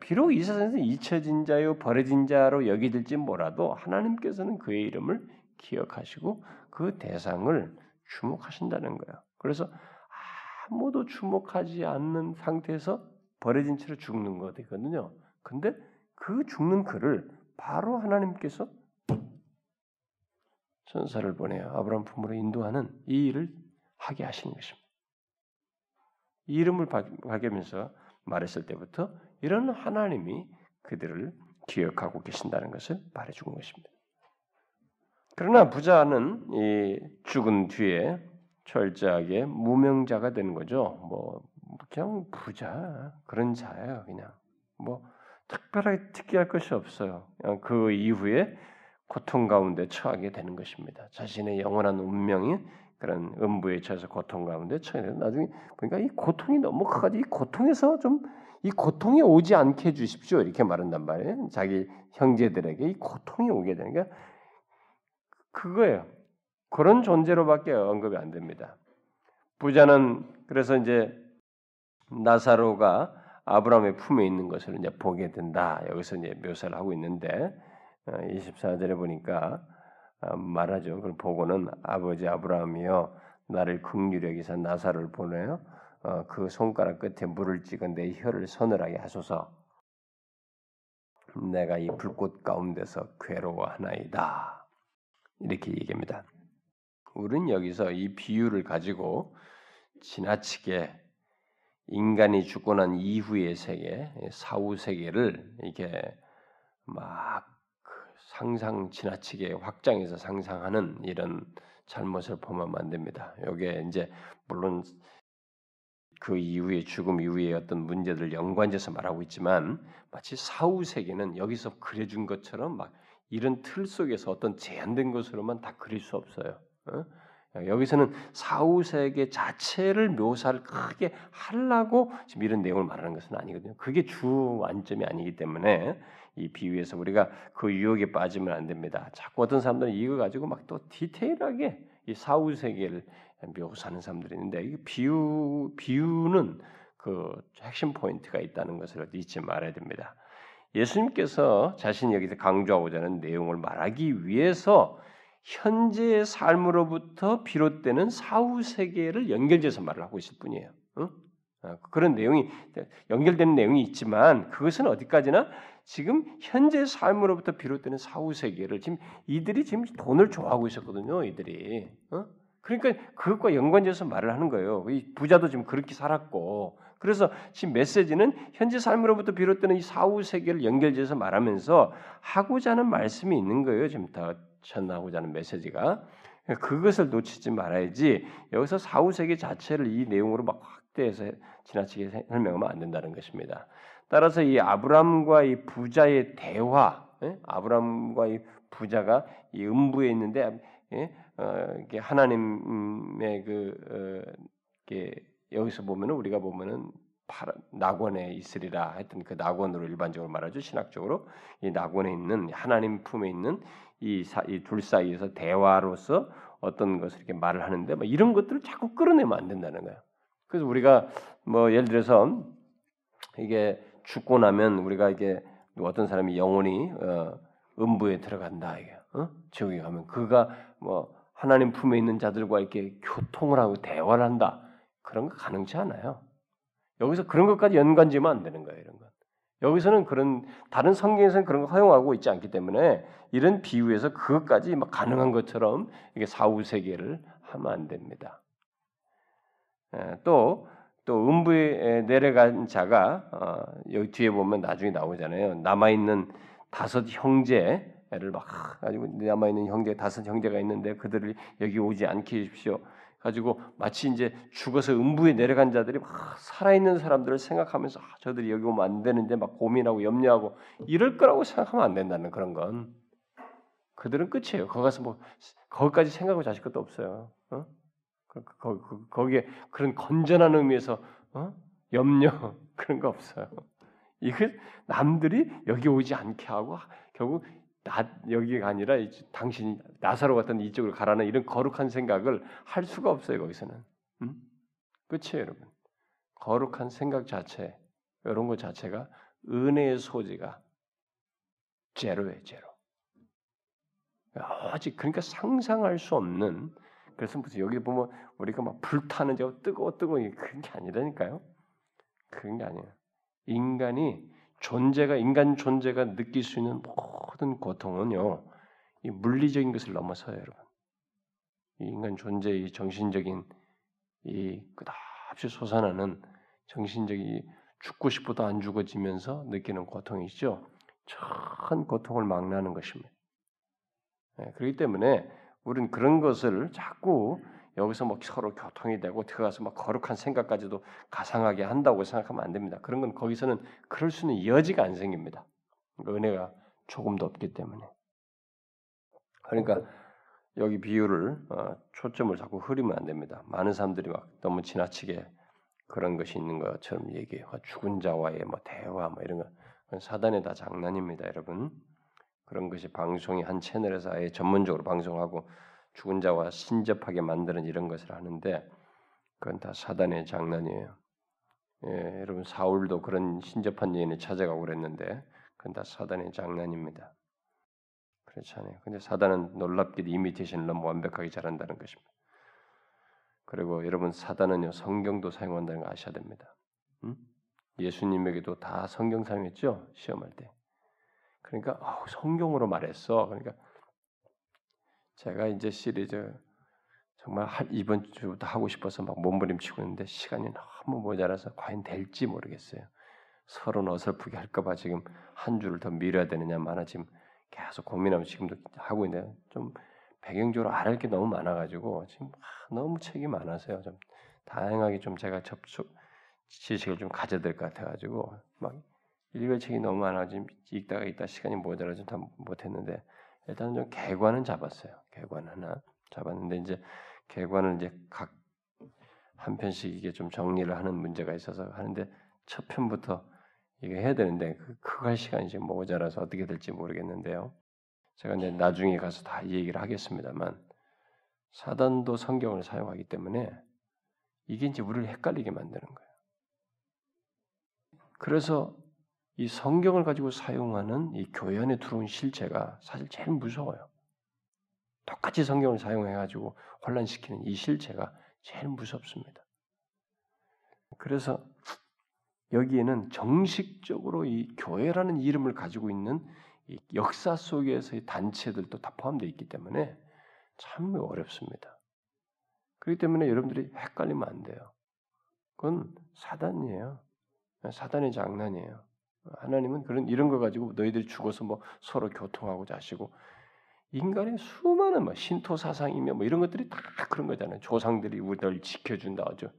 [SPEAKER 1] 비록 이 세상에서 잊혀진 자요 버려진 자로 여기될지 몰라도 하나님께서는 그의 이름을 기억하시고 그 대상을 주목하신다는 거예요. 그래서 아무도 주목하지 않는 상태에서 버려진 채로 죽는 거거든요. 근데 그 죽는 그를 바로 하나님께서 전사를 보내어 아브라함 품으로 인도하는 이 일을 하게 하시는 것입니다. 이 이름을 밝으면서 말했을 때부터 이런 하나님이 그들을 기억하고 계신다는 것을 말해주는 것입니다. 그러나 부자는 이 죽은 뒤에 철저하게 무명자가 되는 거죠. 뭐 그냥 부자 그런 자예요. 그냥 뭐 특별하게 특이할 것이 없어요. 그 이후에 고통 가운데 처하게 되는 것입니다. 자신의 영원한 운명이 그런 음부에 처해서 고통 가운데 처해 나중에 보니까 이 고통이 너무 커가지고 이 고통에서 좀 이 고통이 오지 않게 해 주십시오 이렇게 말한단 말이에요. 자기 형제들에게 이 고통이 오게 게 그거예요. 그런 존재로밖에 언급이 안 됩니다. 부자는 그래서 이제 나사로가 아브라함의 품에 있는 것을 이제 보게 된다. 여기서 이제 묘사를 하고 있는데 24절에 어, 보니까 어, 말하죠. 그걸 보고는 아버지 아브라함이여 나를 긍휼히 여기서 나사를 보내요. 어, 그 손가락 끝에 물을 찍어 내 혀를 서늘하게 하소서. 내가 이 불꽃 가운데서 괴로워하나이다. 이렇게 얘기합니다. 우리는 여기서 이 비유를 가지고 지나치게 인간이 죽고 난 이후의 세계, 사후 세계를 이렇게 막 상상 지나치게 확장해서 상상하는 이런 잘못을 범하면 안 됩니다. 이게 이제 물론 그 이후에 죽음 이후에 어떤 문제들 연관돼서 말하고 있지만 마치 사후 세계는 여기서 그려준 것처럼 막 이런 틀 속에서 어떤 제한된 것으로만 다 그릴 수 없어요. 어? 여기서는 사후 세계 자체를 묘사를 크게 하려고 지금 이런 내용을 말하는 것은 아니거든요. 그게 주 완점이 아니기 때문에 이 비유에서 우리가 그 유혹에 빠지면 안 됩니다. 자꾸 어떤 사람들은 이거 가지고 막 또 디테일하게 이 사후 세계를 묘사하는 사람들이 있는데 이 비유 비유는 그 핵심 포인트가 있다는 것을 잊지 말아야 됩니다. 예수님께서 자신이 여기서 강조하고자 하는 내용을 말하기 위해서 현재의 삶으로부터 비롯되는 사후 세계를 연결해서 말을 하고 있을 뿐이에요. 응? 어, 그런 내용이 연결되는 내용이 있지만 그것은 어디까지나 지금 현재 삶으로부터 비롯되는 사후 세계를 지금 이들이 지금 돈을 좋아하고 있었거든요. 이들이 어? 그러니까 그것과 연관돼서 말을 하는 거예요. 이 부자도 지금 그렇게 살았고 그래서 지금 메시지는 현재 삶으로부터 비롯되는 이 사후 세계를 연결해서 말하면서 하고자 하는 말씀이 있는 거예요. 지금 다 전하고자 하는 메시지가 그것을 놓치지 말아야지 여기서 사후 세계 자체를 이 내용으로 막 확대해서 지나치게 설명하면 안 된다는 것입니다. 따라서 이 아브람과 이 부자의 대화, 예? 아브람과 이 부자가 이 음부에 있는데 예? 어, 이게 하나님의 그 어, 이게 여기서 보면은 우리가 보면은 낙원에 있으리라 했던 그 낙원으로 일반적으로 말하죠 신학적으로 이 낙원에 있는 하나님 품에 있는 이둘 사이에서 대화로서 어떤 것을 이렇게 말을 하는데 뭐 이런 것들을 자꾸 끌어내면 안 된다는 거예요. 그래서 우리가 뭐 예를 들어서 이게 죽고 나면 우리가 이게 어떤 사람이 영혼이 어, 음부에 들어간다 이게 어? 지옥에 가면 그가 뭐 하나님 품에 있는 자들과 이렇게 교통을 하고 대화를 한다 그런 거 가능치 않아요. 여기서 그런 것까지 연관지면 안 되는 거예요 이런 것. 여기서는 그런 다른 성경에서는 그런 거 허용하고 있지 않기 때문에 이런 비유에서 그것까지 막 가능한 것처럼 이게 사후 세계를 하면 안 됩니다. 또 또 음부에 내려간 자가 어, 여기 뒤에 보면 나중에 나오잖아요. 남아 있는 다섯 형제를 막 가지고 남아 있는 형제 다섯 형제가 있는데 그들을 여기 오지 않게 해주십시오. 가지고 마치 이제 죽어서 음부에 내려간 자들이 막 살아있는 사람들을 생각하면서 아, 저들이 여기 오면 안 되는데 막 고민하고 염려하고 이럴 거라고 생각하면 안 된다는 그런 건 그들은 끝이에요. 거기 가서 뭐 거기까지 생각하고 자실 것도 없어요. 어? 그, 거기에 그런 건전한 의미에서 어? 염려 그런 거 없어요. 이거 남들이 여기 오지 않게 하고 결국 나 여기가 아니라 당신 나사로 같은 이쪽으로 가라는 이런 거룩한 생각을 할 수가 없어요 거기서는. 음? 끝이에요 여러분. 거룩한 생각 자체 이런 것 자체가 은혜의 소지가 제로예요 제로. 아직 그러니까 상상할 수 없는 그래서 무슨 여기 보면 우리가 막 불타는 저 뜨거워 뜨거워 그런 게 아니라니까요. 그런 게 아니에요. 인간이 존재가 인간 존재가 느낄 수 있는 모든 고통은요, 이 물리적인 것을 넘어서요, 여러분. 이 인간 존재의 정신적인 이 끝없이 솟아나는 정신적인 죽고 싶어도 안 죽어지면서 느끼는 고통이죠. 큰 고통을 망라하는 것입니다. 네, 그렇기 때문에 우리는 그런 것을 자꾸 여기서 뭐 서로 교통이 되고 들어가서 막 거룩한 생각까지도 가상하게 한다고 생각하면 안 됩니다. 그런 건 거기서는 그럴 수 있는 여지가 안 생깁니다. 은혜가 조금도 없기 때문에. 그러니까 여기 비유를 어, 초점을 자꾸 흐리면 안 됩니다. 많은 사람들이 막 너무 지나치게 그런 것이 있는 것처럼 얘기해요. 죽은 자와의 뭐 대화 뭐 이런 거 사단의 다 장난입니다, 여러분. 그런 것이 방송이 한 채널에서 아예 전문적으로 방송하고 죽은 자와 신접하게 만드는 이런 것을 하는데 그건 다 사단의 장난이에요. 예, 여러분 사울도 그런 신접한 여인을 찾아가고 그랬는데 그건 다 사단의 장난입니다. 그렇잖아요. 근데 사단은 놀랍게도 이미테이션을 너무 완벽하게 잘한다는 것입니다. 그리고 여러분 사단은요 성경도 사용한다는 거 아셔야 됩니다. 음? 예수님에게도 다 성경 사용했죠 시험할 때. 그러니까 어, 성경으로 말했어. 그러니까 제가 이제 시리즈 정말 이번 주부터 하고 싶어서 막 몸부림치고 있는데 시간이 너무 모자라서 과연 될지 모르겠어요. 서로 어설프게 할까봐 지금 한 주를 더 미뤄야 되느냐 마나 지금 계속 고민하고 지금도 하고 있는데 좀 배경적으로 알을 게 너무 많아가지고 지금 너무 책이 많아서요. 좀 다양하게 좀 제가 접촉 지식을 좀 가져야 될 것 같아가지고 막 읽을 책이 너무 많아 지금 읽다가 읽다 시간이 모자라서 다 못했는데 일단은 좀 개관은 잡았어요. 개관 하나 잡았는데 이제 개관을 이제 각 한 편씩 이게 좀 정리를 하는 문제가 있어서 하는데 첫 편부터 이게 해야 되는데 그, 그거 할 시간이 지금 모자라서 어떻게 될지 모르겠는데요. 제가 이제 나중에 가서 다 얘기를 하겠습니다만 사단도 성경을 사용하기 때문에 이게 이제 우리를 헷갈리게 만드는 거예요. 그래서 이 성경을 가지고 사용하는 이 교회 안에 들어온 실체가 사실 제일 무서워요. 똑같이 성경을 사용해가지고 혼란시키는 이 실체가 제일 무섭습니다. 그래서 여기에는 정식적으로 이 교회라는 이름을 가지고 있는 역사 속에서의 단체들도 다 포함되어 있기 때문에 참 어렵습니다. 그렇기 때문에 여러분들이 헷갈리면 안 돼요. 그건 사단이에요. 사단의 장난이에요. 하나님은 그런 이런 거 가지고 너희들이 죽어서 뭐 서로 교통하고 자시고 인간의 수많은 뭐 신토 사상이며 뭐 이런 것들이 다 그런 거잖아요. 조상들이 우리를 지켜준다 하죠.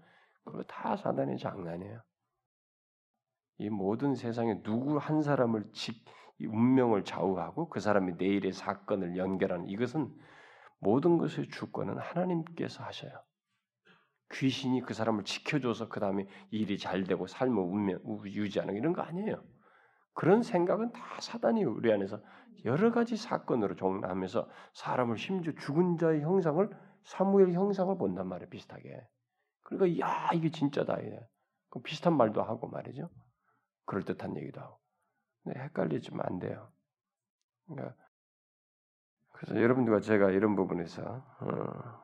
[SPEAKER 1] 그거 다 사단의 장난이에요. 이 모든 세상에 누구 한 사람을 지, 운명을 좌우하고 그 사람이 내일의 사건을 연결하는 이것은 모든 것의 주권은 하나님께서 하셔요. 귀신이 그 사람을 지켜줘서 그 다음에 일이 잘 되고 삶을 운명, 유지하는 이런 거 아니에요. 그런 생각은 다 사단이 우리 안에서 여러 가지 사건으로 종합하면서 사람을 심지어 죽은 자의 형상을 사무엘 형상을 본단 말이에요. 비슷하게. 그러니까 야 이게 진짜다. 그 비슷한 말도 하고 말이죠. 그럴 듯한 얘기도 하고. 근데 헷갈리지면 안 돼요. 그러니까 그래서 여러분들과 제가 이런 부분에서 어,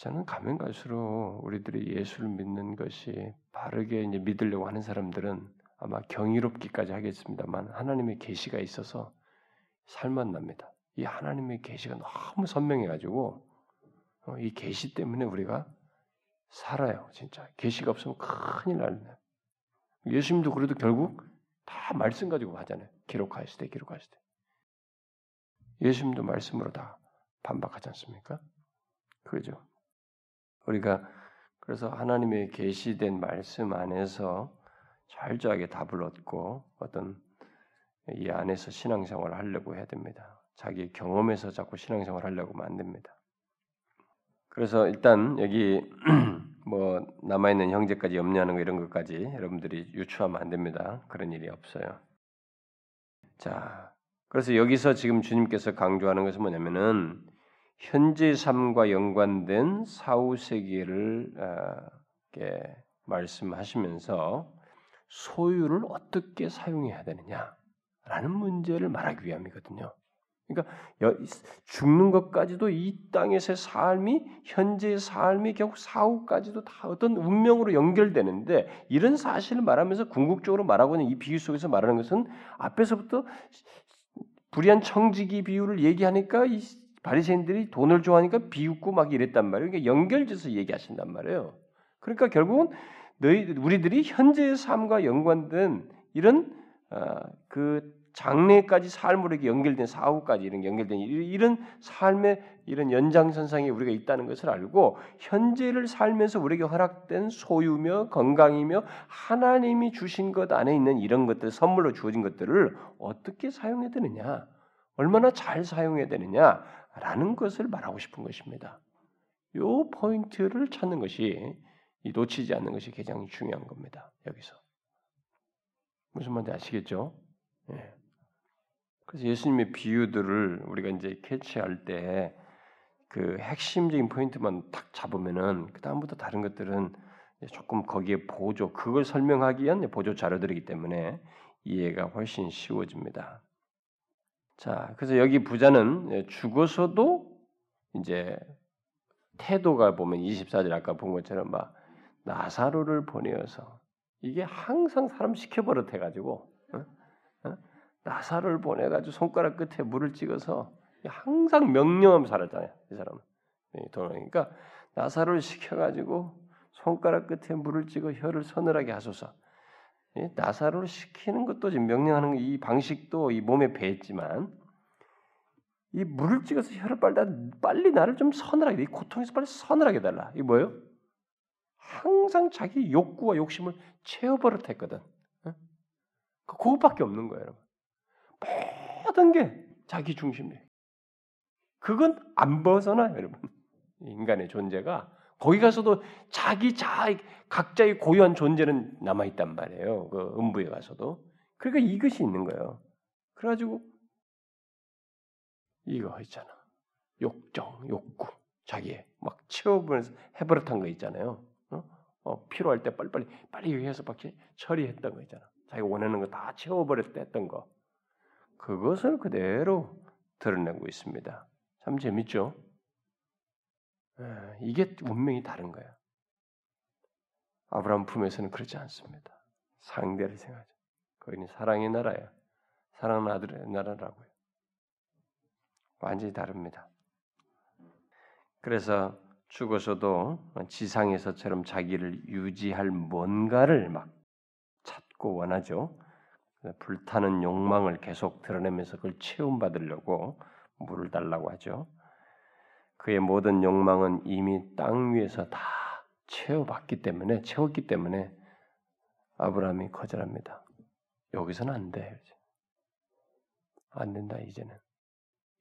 [SPEAKER 1] 저는 가면 갈수록 우리들이 예수를 믿는 것이 바르게 이제 믿으려고 하는 사람들은 아마 경이롭기까지 하겠습니다만 하나님의 계시가 있어서 살만 납니다. 이 하나님의 계시가 너무 선명해가지고 어, 이 계시 때문에 우리가 살아요. 진짜 계시가 없으면 큰일 날네. 예수님도 그래도 결국 다 말씀 가지고 하잖아요. 기록하실 때, 기록하실 때. 예수님도 말씀으로 다 반박하지 않습니까? 그죠? 우리가 그래서 하나님의 계시된 말씀 안에서 철저하게 답을 얻고 어떤 이 안에서 신앙생활을 하려고 해야 됩니다. 자기 경험에서 자꾸 신앙생활을 하려고 됩니다. 그래서 일단 여기 뭐 남아 있는 형제까지 염려하는 거 이런 것까지 여러분들이 유추하면 안 됩니다. 그런 일이 없어요. 자, 그래서 여기서 지금 주님께서 강조하는 것은 뭐냐면은 현재 삶과 연관된 사후 세계를 어, 말씀하시면서 소유를 어떻게 사용해야 되느냐라는 문제를 말하기 위함이거든요. 그러니까 죽는 것까지도 이 땅에서의 삶이 현재의 삶이 결국 사후까지도 다 어떤 운명으로 연결되는데 이런 사실을 말하면서 궁극적으로 말하고 있는 이 비유 속에서 말하는 것은 앞에서부터 불의한 청지기 비유를 얘기하니까 이 바리새인들이 돈을 좋아하니까 비웃고 막 이랬단 말이에요. 그러니까 연결돼서 얘기하신단 말이에요. 그러니까 결국은 너희 우리들이 현재의 삶과 연관된 이런 어, 그 장래까지 삶으로 연결된 사후까지 이런 연결된 이런 삶의 이런 연장선상에 우리가 있다는 것을 알고 현재를 살면서 우리에게 허락된 소유며 건강이며 하나님이 주신 것 안에 있는 이런 것들 선물로 주어진 것들을 어떻게 사용해야 되느냐 얼마나 잘 사용해야 되느냐 라는 것을 말하고 싶은 것입니다. 요 포인트를 찾는 것이 놓치지 않는 것이 가장 중요한 겁니다. 여기서 무슨 말인지 아시겠죠? 예. 그래서 예수님의 비유들을 우리가 이제 캐치할 때 그 핵심적인 포인트만 딱 잡으면은 그 다음부터 다른 것들은 조금 거기에 보조 그걸 설명하기 위한 보조 자료들이기 때문에 이해가 훨씬 쉬워집니다. 자, 그래서 여기 부자는 죽어서도 이제 태도가 보면 24절 아까 본 것처럼 막 나사로를 보내어서 이게 항상 사람 시켜버릇 해가지고 어? 어? 나사로를 보내가지고 손가락 끝에 물을 찍어서 항상 명령하며 살았잖아요. 이 사람은. 그러니까 나사로를 시켜가지고 손가락 끝에 물을 찍어 혀를 서늘하게 하소서. 나사로를 시키는 것도 지금 명령하는 이 방식도 이 몸에 배했지만 이 물을 찍어서 혀를 빨다 빨리 나를 좀 서늘하게 이 고통에서 빨리 서늘하게 달라. 이 뭐예요? 항상 자기 욕구와 욕심을 채워버릇했거든. 그것밖에 없는 거예요, 여러분. 모든 게 자기 중심이. 그건 안 벗어나요, 여러분. 인간의 존재가 거기 가서도 자기 자 각자의 고유한 존재는 남아 있단 말이에요. 그 음부에 가서도. 그러니까 이것이 있는 거예요. 그래가지고 이거 있잖아. 욕정, 욕구, 자기의 막 채워버려서 해버릇한 거 있잖아요. 어? 어, 필요할 때 빨리빨리 빨리 해서 밖에 처리했던 거 있잖아. 자기가 원하는 거 다 채워버렸다 했던 거. 그것을 그대로 드러내고 있습니다. 참 재밌죠? 예, 이게 운명이 다른 거예요. 아브라함 품에서는 그렇지 않습니다. 상대를 생각하죠. 거기는 사랑의 나라야. 사랑하는 아들의 나라라고요. 완전히 다릅니다. 그래서 죽어서도 지상에서처럼 자기를 유지할 뭔가를 막 찾고 원하죠. 불타는 욕망을 계속 드러내면서 그걸 체험받으려고 물을 달라고 하죠. 그의 모든 욕망은 이미 땅 위에서 다 채워봤기 때문에 채웠기 때문에 아브라함이 거절합니다. 여기서는 안 돼. 안 된다 이제는.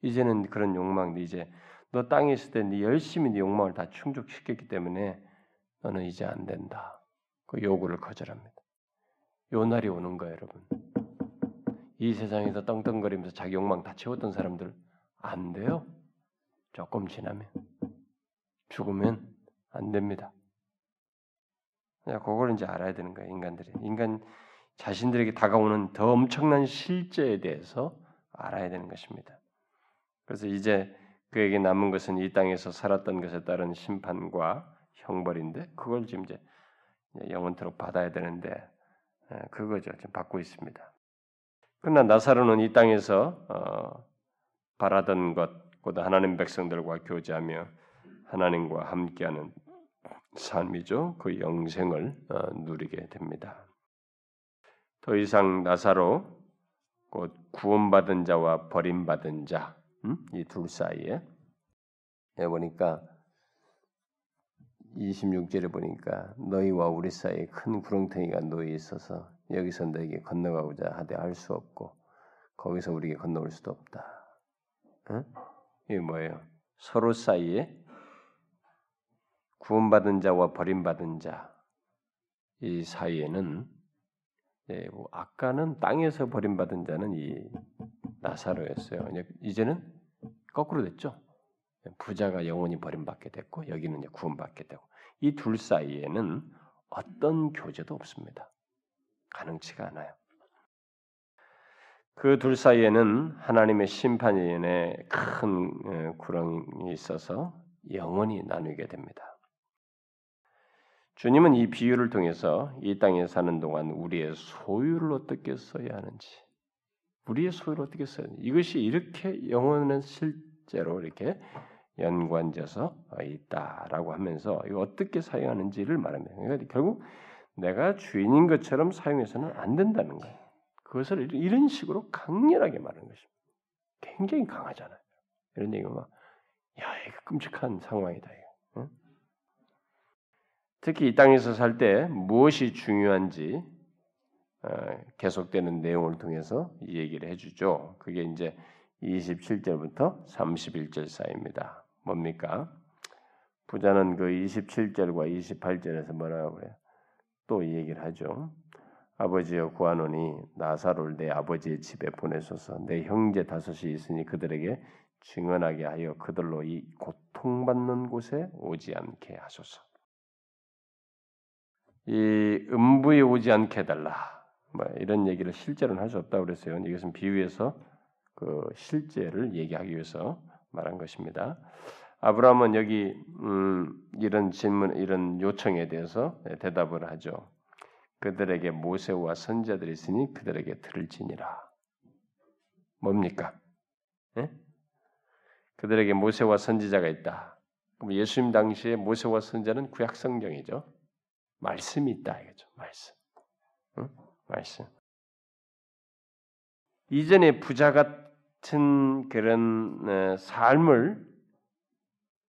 [SPEAKER 1] 이제는 그런 욕망 이제 너 땅에 있을 때 네 열심히 네 욕망을 다 충족시켰기 때문에 너는 이제 안 된다. 그 요구를 거절합니다. 요 날이 오는 거예요, 여러분. 이 세상에서 떵떵거리면서 자기 욕망 다 채웠던 사람들 안 돼요. 조금 지나면 죽으면 안 됩니다. 그걸 이제 알아야 되는 거예요, 인간들이. 인간 자신들에게 다가오는 더 엄청난 실제에 대해서 알아야 되는 것입니다. 그래서 이제 그에게 남은 것은 이 땅에서 살았던 것에 따른 심판과 형벌인데 그걸 지금 이제 영원토록 받아야 되는데 예, 그거죠. 지금 받고 있습니다. 그러나 나사로는 이 땅에서 어, 바라던 것, 곧 하나님 백성들과 교제하며 하나님과 함께하는 삶이죠. 그 영생을 어, 누리게 됩니다. 더 이상 나사로 곧 구원받은 자와 버림받은 자, 음? 이둘 사이에 해 보니까 26절에 보니까 너희와 우리 사이에 큰 구렁텅이가 놓여 있어서 여기서 너에게 건너가고자 하되 할 수 없고 거기서 우리에게 건너올 수도 없다. 응? 이게 뭐예요? 서로 사이에 구원받은 자와 버림받은 자 이 사이에는 예, 뭐 아까는 땅에서 버림받은 자는 이 나사로였어요. 이제는 거꾸로 됐죠. 부자가 영원히 버림받게 됐고 여기는 이제 구원받게 되고 이 둘 사이에는 어떤 교제도 없습니다. 가능치가 않아요. 그 둘 사이에는 하나님의 심판위원회 큰 구렁이 있어서 영원히 나누게 됩니다. 주님은 이 비유를 통해서 이 땅에 사는 동안 우리의 소유를 어떻게 써야 하는지, 우리의 소유를 어떻게 써야 하는지, 이것이 이렇게 영혼은 실제로 이렇게 연관져서 있다라고 하면서 어떻게 사용하는지를 말합니다. 그러니까 결국 내가 주인인 것처럼 사용해서는 안 된다는 거예요. 그것을 이런 식으로 강렬하게 말하는 것입니다. 굉장히 강하잖아요. 이런 얘기가 막, 야, 이거 끔찍한 상황이다. 이거. 응? 특히 이 땅에서 살 때 무엇이 중요한지 어, 계속되는 내용을 통해서 이 얘기를 해주죠. 그게 이제 27절부터 31절 사이입니다. 뭡니까? 부자는 그 27절과 28절에서 뭐라고 그래요? 또 이 얘기를 하죠. 아버지여 구하노니 나사로를 내 아버지의 집에 보내소서 내 형제 다섯이 있으니 그들에게 증언하게 하여 그들로 이 고통받는 곳에 오지 않게 하소서. 이 음부에 오지 않게 해달라. 뭐 이런 얘기를 실제로는 할 수 없다고 그랬어요. 이것은 비유에서 그 실제를 얘기하기 위해서 말한 것입니다. 아브라함은 여기 음, 이런 질문, 이런 요청에 대해서 대답을 하죠. 그들에게 모세와 선자들이 있으니 그들에게 들을지니라. 뭡니까? 예? 그들에게 모세와 선지자가 있다. 그럼 예수님 당시에 모세와 선자는 구약 성경이죠. 말씀이 있다 이거죠. 말씀. 응? 말씀. 이전에 부자 같은 그런 어, 삶을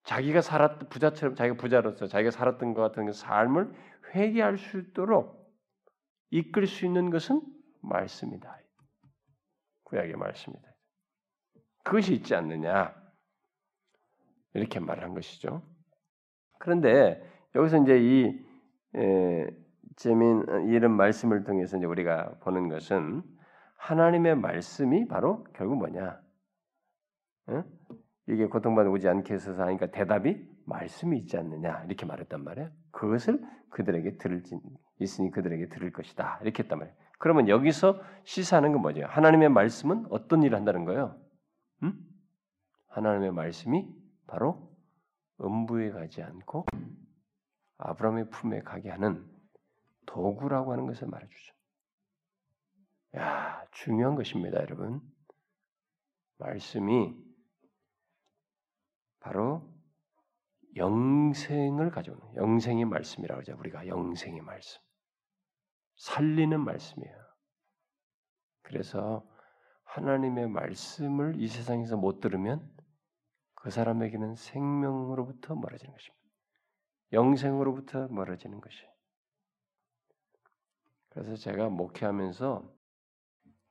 [SPEAKER 1] 자기가 살았 부자처럼 자기가 부자로서 자기가 살았던 것 같은 그 삶을 회개할 수 있도록 이끌 수 있는 것은 말씀이다. 구약의 말씀이다. 그것이 있지 않느냐 이렇게 말한 것이죠. 그런데 여기서 이제 이 에, 재민 이런 말씀을 통해서 이제 우리가 보는 것은 하나님의 말씀이 바로 결국 뭐냐? 응? 이게 고통받아 오지 않게 해서 하니까 대답이 말씀이 있지 않느냐 이렇게 말했단 말이에요. 그것을 그들에게 들을 있으니 그들에게 들을 것이다 이렇게 했단 말이에요. 그러면 여기서 시사하는 건 뭐죠? 하나님의 말씀은 어떤 일을 한다는 거예요? 음? 하나님의 말씀이 바로 음부에 가지 않고 아브라함의 품에 가게 하는 도구라고 하는 것을 말해주죠. 야 중요한 것입니다, 여러분. 말씀이 바로 영생을 가져오는 영생의 말씀이라고 하죠. 우리가 영생의 말씀. 살리는 말씀이에요. 그래서 하나님의 말씀을 이 세상에서 못 들으면 그 사람에게는 생명으로부터 멀어지는 것입니다. 영생으로부터 멀어지는 것이. 그래서 제가 목회하면서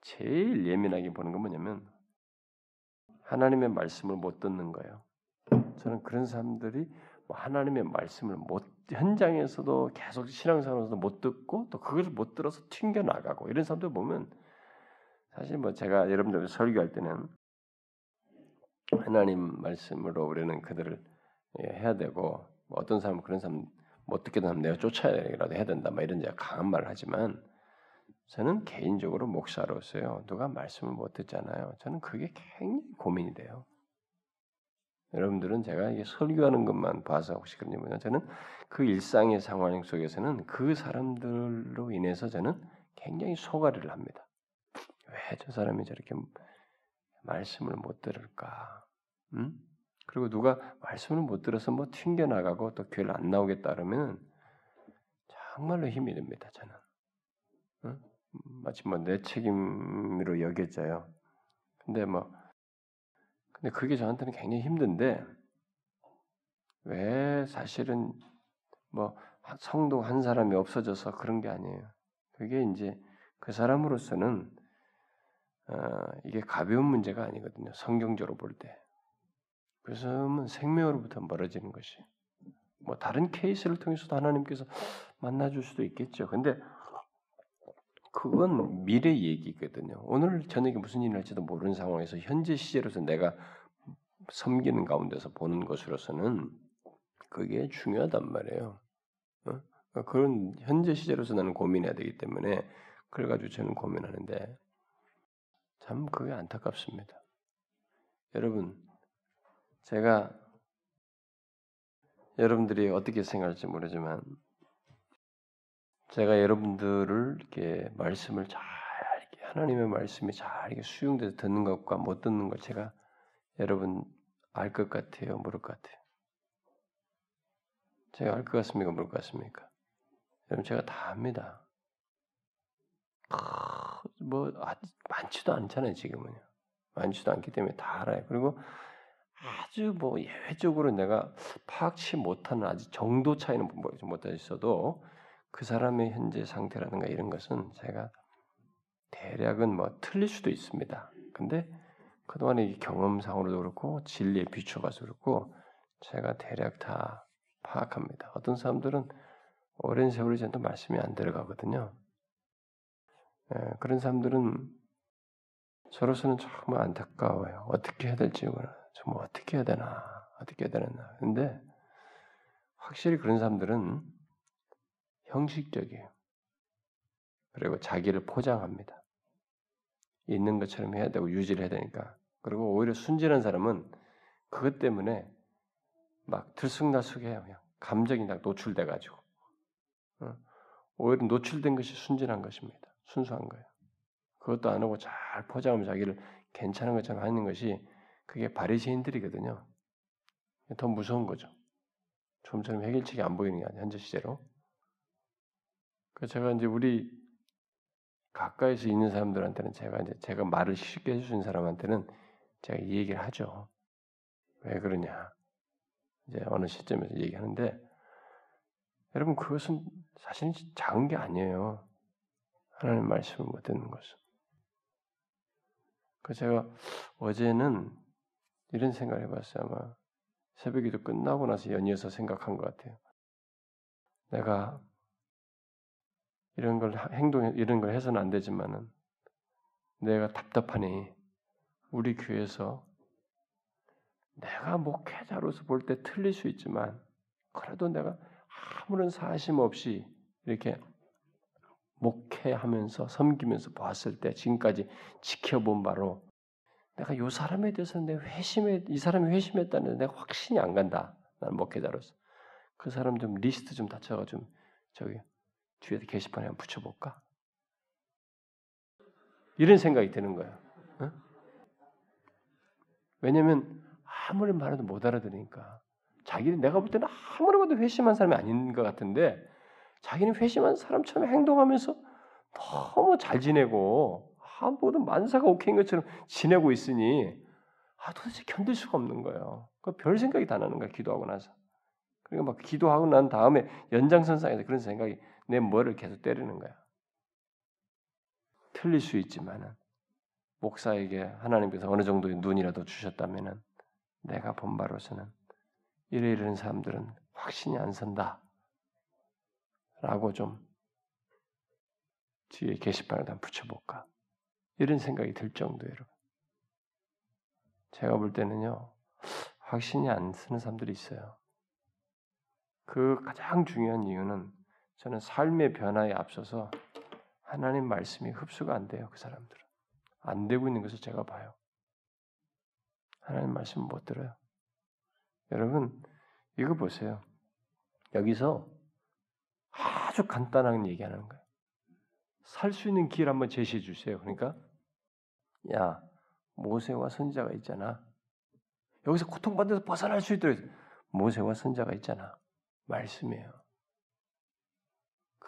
[SPEAKER 1] 제일 예민하게 보는 건 뭐냐면 하나님의 말씀을 못 듣는 거예요. 저는 그런 사람들이 뭐 하나님의 말씀을 못 현장에서도 계속 신앙생활에서도 못 듣고 또 그것을 못 들어서 튕겨 나가고 이런 사람들 보면 사실 뭐 제가 여러분들 설교할 때는 하나님 말씀으로 우리는 그들을 예, 해야 되고 뭐 어떤 사람은 그런 사람 못 듣게 되면 내가 쫓아야라도 해야 된다 막 이런 제가 강한 말을 하지만 저는 개인적으로 목사로서요 누가 말씀을 못 듣잖아요. 저는 그게 굉장히 고민이 돼요 여러분들은 제가 이게 설교하는 것만 봐서 혹시 그러냐면 저는 그 일상의 상황 속에서는 그 사람들로 인해서 저는 굉장히 소가리를 합니다. 왜 저 사람이 저렇게 말씀을 못 들을까? 음? 그리고 누가 말씀을 못 들어서 뭐 튕겨 나가고 또 교회를 안 나오겠다 그러면 정말로 힘이 듭니다. 저는 어? 마치 뭐 내 책임으로 여겨져요. 근데 뭐 근데 그게 저한테는 굉장히 힘든데 왜 사실은 뭐 성도 한 사람이 없어져서 그런 게 아니에요. 그게 이제 그 사람으로서는 어, 이게 가벼운 문제가 아니거든요. 성경적으로 볼 때. 그래서 생명으로부터 멀어지는 것이 뭐 다른 케이스를 통해서도 하나님께서 만나줄 수도 있겠죠. 근데 그건 미래 얘기거든요. 오늘 저녁에 무슨 일이 날지도 모르는 상황에서 현재 시제로서 내가 섬기는 가운데서 보는 것으로서는 그게 중요하단 말이에요. 어? 그런 현재 시제로서 나는 고민해야 되기 때문에 그걸 가지고 저는 고민하는데 참 그게 안타깝습니다. 여러분, 제가 여러분들이 어떻게 생각할지 모르지만 제가 여러분들을 이렇게 말씀을 잘 이렇게 하나님의 말씀이 잘 이렇게 수용돼서 듣는 것과 못 듣는 것 제가 여러분 알 것 같아요, 모를 것 같아요. 제가 알 것 같습니까, 모를 것 같습니까? 여러분 제가 다 압니다. 뭐 많지도 않잖아요, 지금은요. 많지도 않기 때문에 다 알아요. 그리고 아주 뭐 예외적으로 내가 파악치 못하는 아직 정도 차이는 뭐 못하 있어도 그 사람의 현재 상태라든가 이런 것은 제가 대략은 뭐 틀릴 수도 있습니다. 근데 그동안의 경험상으로도 그렇고 진리에 비춰봐서 그렇고 제가 대략 다 파악합니다. 어떤 사람들은 오랜 세월이 지나도 말씀이 안 들어가거든요. 예, 그런 사람들은 저로서는 정말 안타까워요. 어떻게 해야 될지 정말 어떻게 해야 되나 어떻게 해야 되나. 근데 확실히 그런 사람들은 형식적이에요. 그리고 자기를 포장합니다. 있는 것처럼 해야 되고 유지를 해야 되니까. 그리고 오히려 순진한 사람은 그것 때문에 막 들쑥날쑥해요. 그냥 감정이 딱 노출돼 가지고. 어? 오히려 노출된 것이 순진한 것입니다. 순수한 거예요. 그것도 안 하고 잘 포장하면 자기를 괜찮은 것처럼 하는 것이 그게 바리새인들이거든요. 더 무서운 거죠. 좀처럼 해결책이 안 보이는 게 아니야 현재 시제로. 그 제가 이제 우리 가까이서 있는 사람들한테는 제가 이제 제가 말을 쉽게 있는 사람한테는 제가 이 얘기를 하죠. 왜 그러냐? 이제 어느 시점에서 얘기하는데 여러분 그것은 사실 작은 게 아니에요. 하나님 말씀을 못 듣는 것은. 그 제가 어제는 이런 생각을 해봤어요. 아마 새벽기도 끝나고 나서 연이어서 생각한 것 같아요. 내가 이런 걸 행동 이런 걸 해서는 안 되지만은 내가 답답하니 우리 교회에서 내가 목회자로서 볼 때 틀릴 수 있지만 그래도 내가 아무런 사심 없이 이렇게 목회하면서 섬기면서 봤을 때 지금까지 지켜본 바로 내가 이 사람에 대해서 내 회심에 이 사람이 회심했다는 내가 확신이 안 간다. 나는 목회자로서 그 사람 좀 리스트 좀 다쳐가 좀 저기 뒤에 게시판에 한번 붙여볼까? 이런 생각이 드는 거예요. 어? 왜냐하면 아무리 말해도 못 알아들으니까 자기는 내가 볼 때는 아무리 봐도 회심한 사람이 아닌 것 같은데 자기는 회심한 사람처럼 행동하면서 너무 잘 지내고 아, 모든 만사가 오케이인 것처럼 지내고 있으니 아, 도대체 견딜 수가 없는 거예요. 별 생각이 다 나는 거야 기도하고 나서. 그러니까 막 기도하고 난 다음에 연장선상에서 그런 생각이 내 머리를 계속 때리는 거야. 틀릴 수 있지만은 목사에게 하나님께서 어느 정도의 눈이라도 주셨다면은 내가 본 바로서는 이래 이런 사람들은 확신이 안 선다. 라고 좀 뒤에 게시판에다 붙여볼까. 이런 생각이 들 정도예요. 제가 볼 때는요, 확신이 안 쓰는 사람들이 있어요. 그 가장 중요한 이유는 저는 삶의 변화에 앞서서 하나님 말씀이 흡수가 안 돼요. 그 사람들은. 안 되고 있는 것을 제가 봐요. 하나님 말씀 못 들어요. 여러분, 이거 보세요. 여기서 아주 간단한 얘기하는 거예요. 살 수 있는 길 한번 제시해 주세요. 그러니까, 야, 모세와 선자가 있잖아. 여기서 고통받는 데서 벗어날 수 있도록 모세와 선자가 있잖아. 말씀이에요.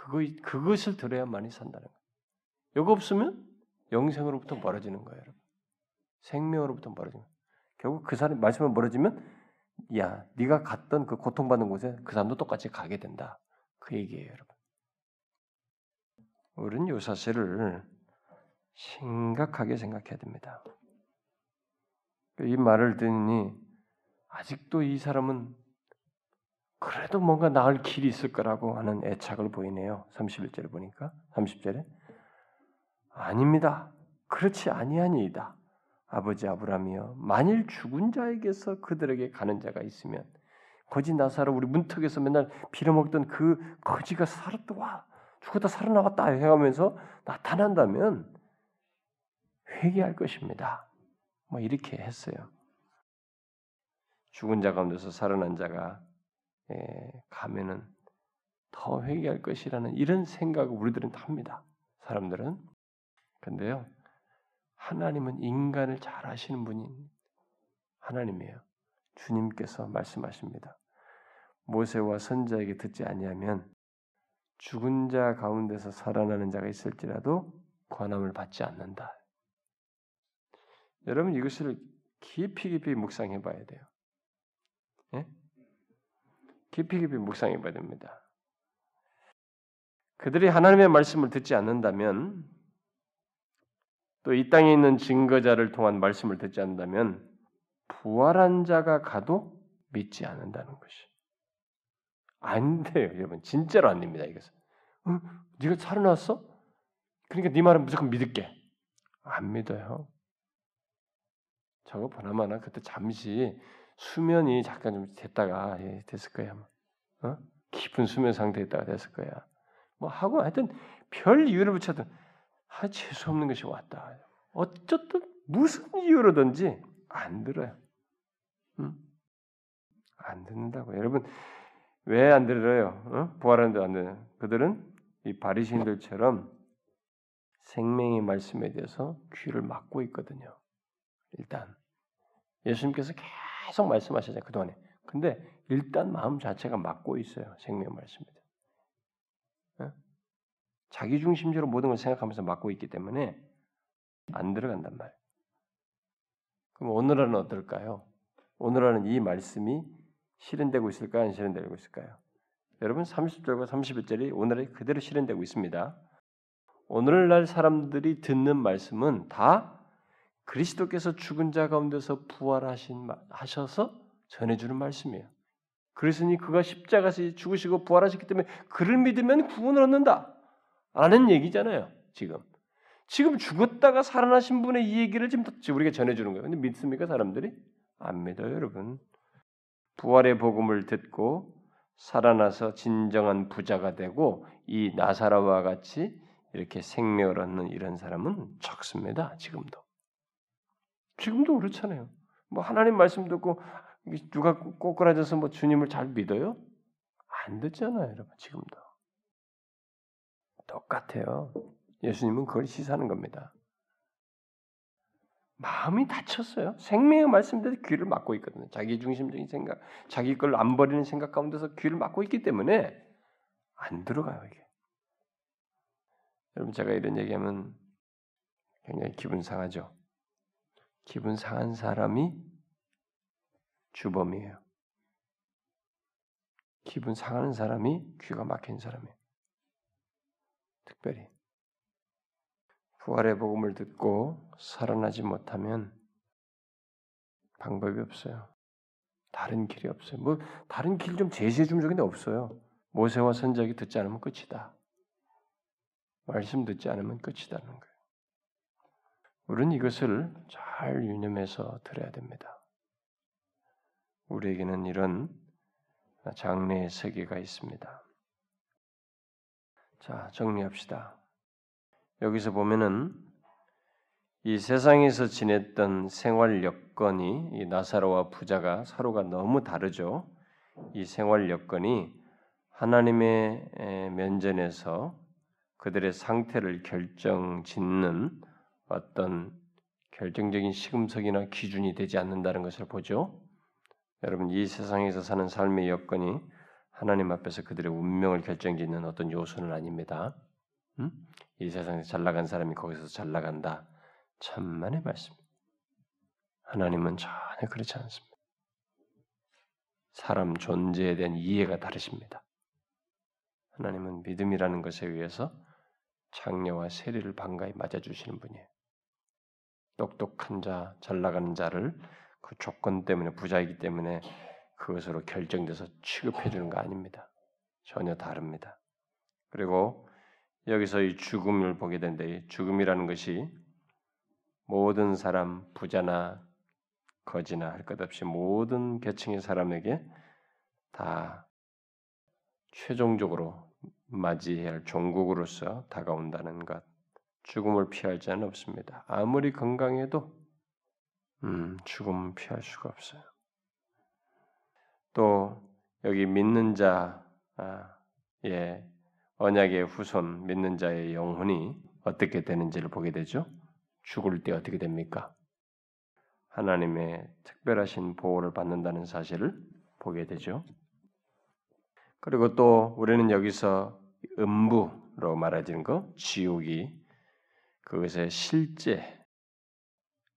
[SPEAKER 1] 그거, 그것을 들어야만이 산다는 거예요. 이거 없으면 영생으로부터 멀어지는 거예요, 여러분. 생명으로부터 멀어지는 거예요. 결국 그 사람 말씀을 멀어지면 야, 네가 갔던 그 고통받는 곳에 그 사람도 똑같이 가게 된다. 그 얘기예요, 여러분. 우리는 이 사실을 심각하게 생각해야 됩니다. 이 말을 듣니 아직도 이 사람은 그래도 뭔가 나을 길이 있을 거라고 하는 애착을 보이네요. 31절을 보니까 30절에 아닙니다. 그렇지 아니하니이다. 아버지 아브라함이여 만일 죽은 자에게서 그들에게 가는 자가 있으면 거지 나사로 우리 문턱에서 맨날 빌어먹던 그 거지가 살았다 와 죽었다 살아나왔다 해가면서 나타난다면 회개할 것입니다. 뭐 이렇게 했어요. 죽은 자 가운데서 살아난 자가 예, 가면은 더 회개할 것이라는 이런 생각을 우리들은 합니다. 사람들은. 근데요, 하나님은 인간을 잘 아시는 분인 하나님이에요. 주님께서 말씀하십니다. 모세와 선자에게 듣지 아니하면 죽은 자 가운데서 살아나는 자가 있을지라도 권함을 받지 않는다. 여러분 이것을 깊이 깊이 묵상해 봐야 돼요. 예? 깊이 깊이 묵상해 봐야 됩니다. 그들이 하나님의 말씀을 듣지 않는다면 또 이 땅에 있는 증거자를 통한 말씀을 듣지 않는다면 부활한 자가 가도 믿지 않는다는 것이 안 돼요, 여러분. 진짜로 안 됩니다. 이것은. 어? 네가 살아났어? 그러니까 네 말은 무조건 믿을게. 안 믿어요. 저거 보나마나 그때 잠시 수면이 잠깐 좀 됐다가 예, 됐을 거야. 어? 깊은 수면 상태에 있다가 됐을 거야. 뭐 하고 하여튼 별 이유를 붙여도 아 재수 없는 것이 왔다. 어쨌든 무슨 이유로든지 안 들어요. 응? 안 듣는다고. 여러분 왜 안 들어요? 어? 부활하는데 안 들어요. 그들은 이 바리새인들처럼 생명의 말씀에 대해서 귀를 막고 있거든요. 일단 예수님께서 계속 말씀하셨잖아요 그동안에. 근데 일단 마음 자체가 막고 있어요. 생명 말씀에. 어? 자기 중심적으로 모든 걸 생각하면서 막고 있기 때문에 안 들어간단 말이에요. 그럼 오늘은 어떨까요? 오늘은 이 말씀이 실현되고 있을까요? 안 실현되고 있을까요? 여러분 30절과 31절이 오늘에 그대로 실현되고 있습니다. 오늘날 사람들이 듣는 말씀은 다 그리스도께서 죽은 자 가운데서 부활하신 하셔서 전해주는 말씀이에요. 그랬으니 그가 십자가에서 죽으시고 부활하셨기 때문에 그를 믿으면 구원을 얻는다. 라는 얘기잖아요. 지금. 지금 죽었다가 살아나신 분의 이 얘기를 지금 우리가 전해주는 거예요. 근데 믿습니까 사람들이? 안 믿어요, 여러분. 부활의 복음을 듣고 살아나서 진정한 부자가 되고 이 나사라와 같이 이렇게 생명을 얻는 이런 사람은 적습니다. 지금도. 지금도 그렇잖아요. 뭐 하나님 말씀 듣고 누가 꼬꾸라져서 뭐 주님을 잘 믿어요? 안 듣잖아요, 여러분. 지금도. 똑같아요. 예수님은 그걸 시사하는 겁니다. 마음이 다쳤어요. 생명의 말씀대로 귀를 막고 있거든요. 자기 중심적인 생각, 자기 걸 안 버리는 생각 가운데서 귀를 막고 있기 때문에 안 들어가요, 이게. 여러분, 제가 이런 얘기하면 굉장히 기분 상하죠. 기분 상한 사람이 주범이에요. 기분 상하는 사람이 귀가 막힌 사람이에요. 특별히. 부활의 복음을 듣고 살아나지 못하면 방법이 없어요. 다른 길이 없어요. 뭐 다른 길 좀 제시해 주면 좋겠는데 없어요. 모세와 선자기 듣지 않으면 끝이다. 말씀 듣지 않으면 끝이다는 거예요. 우리는 이것을 잘 유념해서 들어야 됩니다. 우리에게는 이런 장래의 세계가 있습니다. 자, 정리합시다. 여기서 보면은 이 세상에서 지냈던 생활 여건이 이 나사로와 부자가 서로가 너무 다르죠. 이 생활 여건이 하나님의 면전에서 그들의 상태를 결정 짓는 어떤 결정적인 시금석이나 기준이 되지 않는다는 것을 보죠. 여러분 이 세상에서 사는 삶의 여건이 하나님 앞에서 그들의 운명을 결정짓는 어떤 요소는 아닙니다. 음? 이 세상에서 잘 나간 사람이 거기서 잘 나간다. 천만의 말씀. 하나님은 전혀 그렇지 않습니다. 사람 존재에 대한 이해가 다르십니다. 하나님은 믿음이라는 것에 의해서 장려와 세리를 반가이 맞아주시는 분이에요. 똑똑한 자, 잘 나가는 자를 그 조건 때문에 부자이기 때문에 그것으로 결정돼서 취급해 주는 거 아닙니다. 전혀 다릅니다. 그리고 여기서 이 죽음을 보게 되는데 이 죽음이라는 것이 모든 사람 부자나 거지나 할 것 없이 모든 계층의 사람에게 다 최종적으로 맞이해야 할 종국으로서 다가온다는 것, 죽음을 피할 자는 없습니다. 아무리 건강해도 음, 죽음은 피할 수가 없어요. 또 여기 믿는 자의 언약의 후손 믿는 자의 영혼이 어떻게 되는지를 보게 되죠. 죽을 때 어떻게 됩니까? 하나님의 특별하신 보호를 받는다는 사실을 보게 되죠. 그리고 또 우리는 여기서 음부로 말해지는 거, 지옥이 그것의 실제,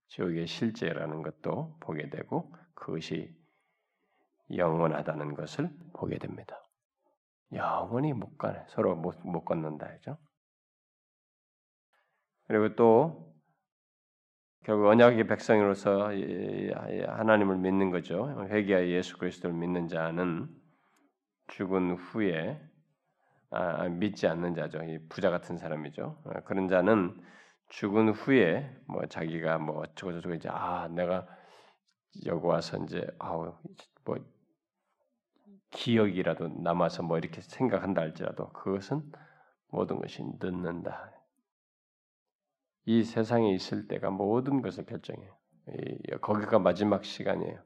[SPEAKER 1] 지옥의 실제라는 것도 보게 되고 그것이 영원하다는 것을 보게 됩니다. 영원히 못 가네. 서로 못, 못 걷는다. 죠 그리고 또 결국 언약의 백성으로서 하나님을 믿는 거죠. 회개하여 예수 그리스도를 믿는 자는 죽은 후에 아, 아, 믿지 않는 자죠. 이 부자 같은 사람이죠. 아, 그런 자는 죽은 후에 뭐 자기가 뭐 어쩌고 저쩌고 이제 아 내가 여기 와서 이제 아우 뭐 기억이라도 남아서 뭐 이렇게 생각한다 할지라도 그것은 모든 것이 늦는다. 이 세상에 있을 때가 모든 것을 결정해요. 거기가 마지막 시간이에요.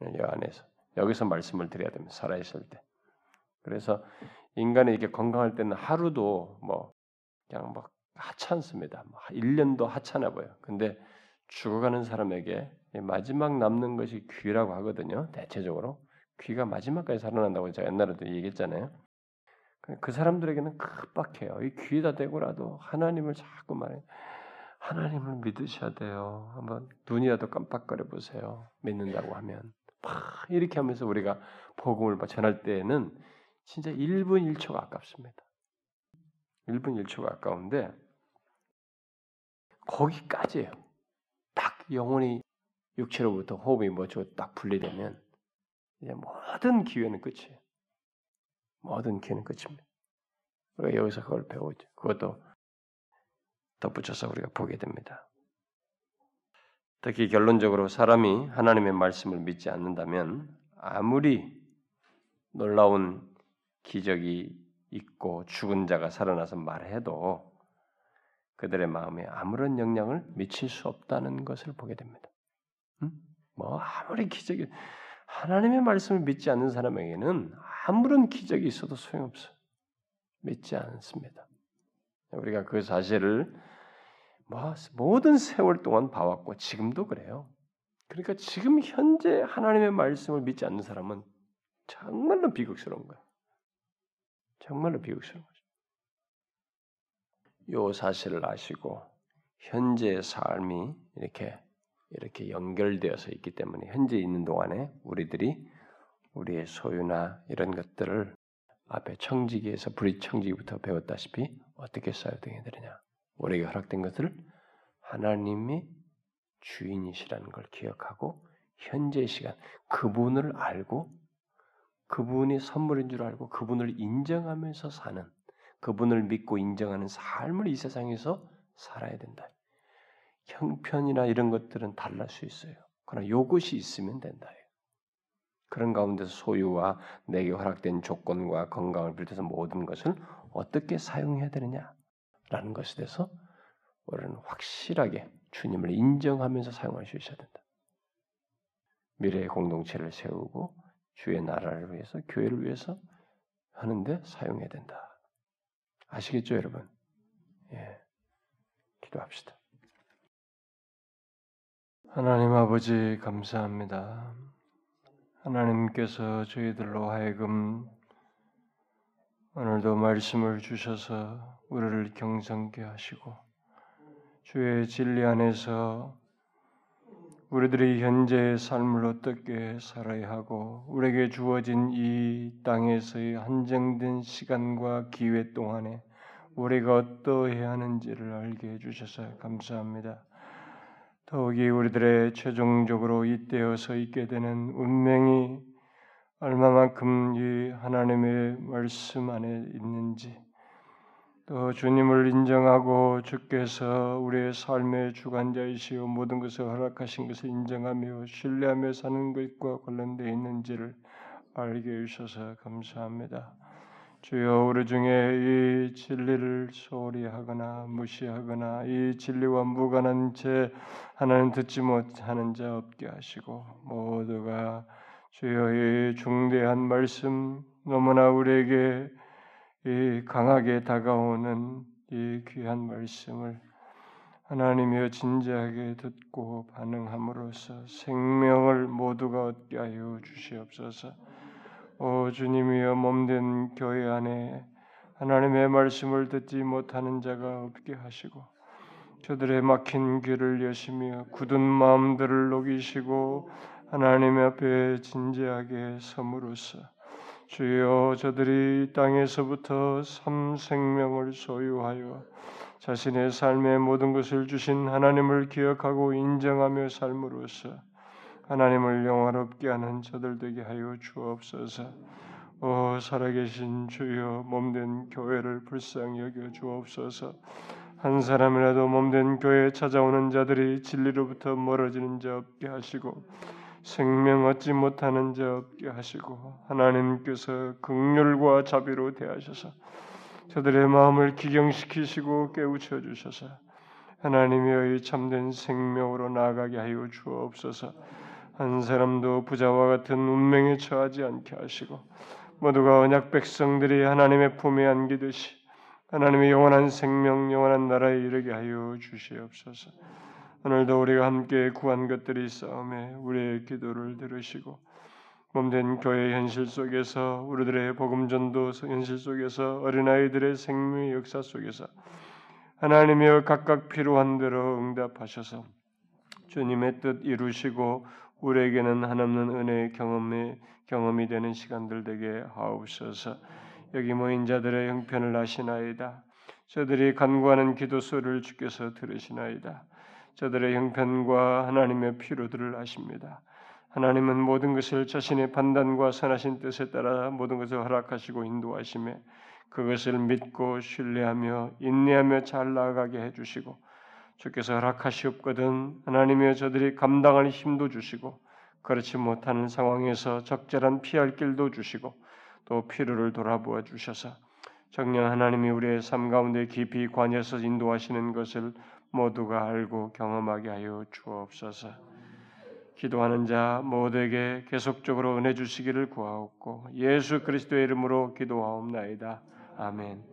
[SPEAKER 1] 이 안에서 여기서 말씀을 드려야 됩니다. 살아 있을 때. 그래서 인간이 이렇게 건강할 때는 하루도 뭐 그냥 막 하찮습니다. 1년도 뭐 하찮아 보여. 근데 죽어가는 사람에게 마지막 남는 것이 귀라고 하거든요. 대체적으로 귀가 마지막까지 살아난다고 제가 옛날에도 얘기했잖아요. 그 사람들에게는 급박해요. 이 귀에다 대고라도 하나님을 자꾸 말해. 하나님을 믿으셔야 돼요. 한번 눈이라도 깜빡거려 보세요. 믿는다고 하면 막 이렇게 하면서 우리가 복음을 전할 때에는 진짜 1분 1초가 아깝습니다. 1분 1초가 아까운데 거기까지예요. 딱 영혼이 육체로부터 호흡이 뭐죠? 딱 분리되면 이제 모든 기회는 끝이에요. 모든 기회는 끝입니다. 우리가 여기서 그걸 배우죠. 그것도 덧붙여서 우리가 보게 됩니다. 특히 결론적으로 사람이 하나님의 말씀을 믿지 않는다면 아무리 놀라운 기적이 있고 죽은 자가 살아나서 말해도 그들의 마음에 아무런 영향을 미칠 수 없다는 것을 보게 됩니다. 음? 뭐 아무리 기적이 하나님의 말씀을 믿지 않는 사람에게는 아무런 기적이 있어도 소용없어. 믿지 않습니다. 우리가 그 사실을 뭐 모든 세월 동안 봐왔고 지금도 그래요. 그러니까 지금 현재 하나님의 말씀을 믿지 않는 사람은 정말로 비극스러운 거예요. 정말로 비극스러운 거죠. 요 사실을 아시고 현재의 삶이 이렇게 이렇게 연결되어서 있기 때문에 현재 있는 동안에 우리들이 우리의 소유나 이런 것들을 앞에 청지기에서 불이 청지기부터 배웠다시피 어떻게 사용해야 되느냐. 우리에게 허락된 것을 하나님이 주인이시라는 걸 기억하고 현재 시간 그분을 알고 그분이 선물인 줄 알고 그분을 인정하면서 사는 그분을 믿고 인정하는 삶을 이 세상에서 살아야 된다. 형편이나 이런 것들은 달랄 수 있어요. 그러나 이것이 있으면 된다. 그런 가운데서 소유와 내게 허락된 조건과 건강을 비롯해서 모든 것을 어떻게 사용해야 되느냐라는 것에 대해서 우리는 확실하게 주님을 인정하면서 사용할 수 있어야 된다. 미래의 공동체를 세우고 주의 나라를 위해서 교회를 위해서 하는데 사용해야 된다. 아시겠죠, 여러분? 예. 기도합시다. 하나님 아버지 감사합니다. 하나님께서 저희들로 하여금 오늘도 말씀을 주셔서 우리를 경성케 하시고 주의 진리 안에서 우리들이 현재의 삶을 어떻게 살아야 하고 우리에게 주어진 이 땅에서의 한정된 시간과 기회 동안에 우리가 어떠해야 하는지를 알게 해주셔서 감사합니다. 더욱이 우리들의 최종적으로 이때어 서 있게 되는 운명이
[SPEAKER 2] 얼마만큼 이 하나님의 말씀 안에 있는지 또 주님을 인정하고 주께서 우리의 삶의 주관자이시오 모든 것을 허락하신 것을 인정하며 신뢰하며 사는 것과 관련되어 있는지를 알게 해주셔서 감사합니다. 주여 우리 중에 이 진리를 소홀히 하거나 무시하거나 이 진리와 무관한 채 하나님 듣지 못하는 자 없게 하시고 모두가 주여 이 중대한 말씀 너무나 우리에게 이 강하게 다가오는 이 귀한 말씀을 하나님이여 진지하게 듣고 반응함으로써 생명을 모두가 얻게 하여 주시옵소서. 오 주님이여 몸된 교회 안에 하나님의 말씀을 듣지 못하는 자가 없게 하시고 저들의 막힌 귀를 여시며 굳은 마음들을 녹이시고 하나님 앞에 진지하게 섬으로써 주여 저들이 땅에서부터 삼 생명을 소유하여 자신의 삶의 모든 것을 주신 하나님을 기억하고 인정하며 삶으로써 하나님을 영화롭게 하는 저들 되게 하여 주옵소서. 오 살아계신 주여 몸된 교회를 불쌍히 여겨 주옵소서. 한 사람이라도 몸된 교회에 찾아오는 자들이 진리로부터 멀어지는 자 없게 하시고 생명 얻지 못하는 자 없게 하시고 하나님께서 극률과 자비로 대하셔서 저들의 마음을 기경시키시고 깨우쳐 주셔서 하나님의 참된 생명으로 나아가게 하여 주옵소서. 한 사람도 부자와 같은 운명에 처하지 않게 하시고 모두가 언약 백성들이 하나님의 품에 안기듯이 하나님의 영원한 생명, 영원한 나라에 이르게 하여 주시옵소서. 오늘도 우리가 함께 구한 것들이 싸움에 우리의 기도를 들으시고 몸된 교회 현실 속에서 우리들의 복음 전도 현실 속에서 어린아이들의 생명의 역사 속에서 하나님이여 각각 필요한 대로 응답하셔서 주님의 뜻 이루시고 우리에게는 한없는 은혜의 경험이 경험이 되는 시간들 되게 하옵소서. 여기 모인 자들의 형편을 아시나이다. 저들이 간구하는 기도 소리를 주께서 들으시나이다. 저들의 형편과 하나님의 필요들을 아십니다. 하나님은 모든 것을 자신의 판단과 선하신 뜻에 따라 모든 것을 허락하시고 인도하심에 그것을 믿고 신뢰하며 인내하며 잘 나아가게 해주시고 주께서 허락하시옵거든 하나님의 저들이 감당할 힘도 주시고 그렇지 못하는 상황에서 적절한 피할 길도 주시고 또 필요를 돌아보아 주셔서 정녕 하나님이 우리의 삶 가운데 깊이 관여해서 인도하시는 것을 모두가 알고 경험하게 하여 주옵소서. 기도하는 자 모두에게 계속적으로 은혜 주시기를 구하옵고 예수 그리스도의 이름으로 기도하옵나이다. 아멘.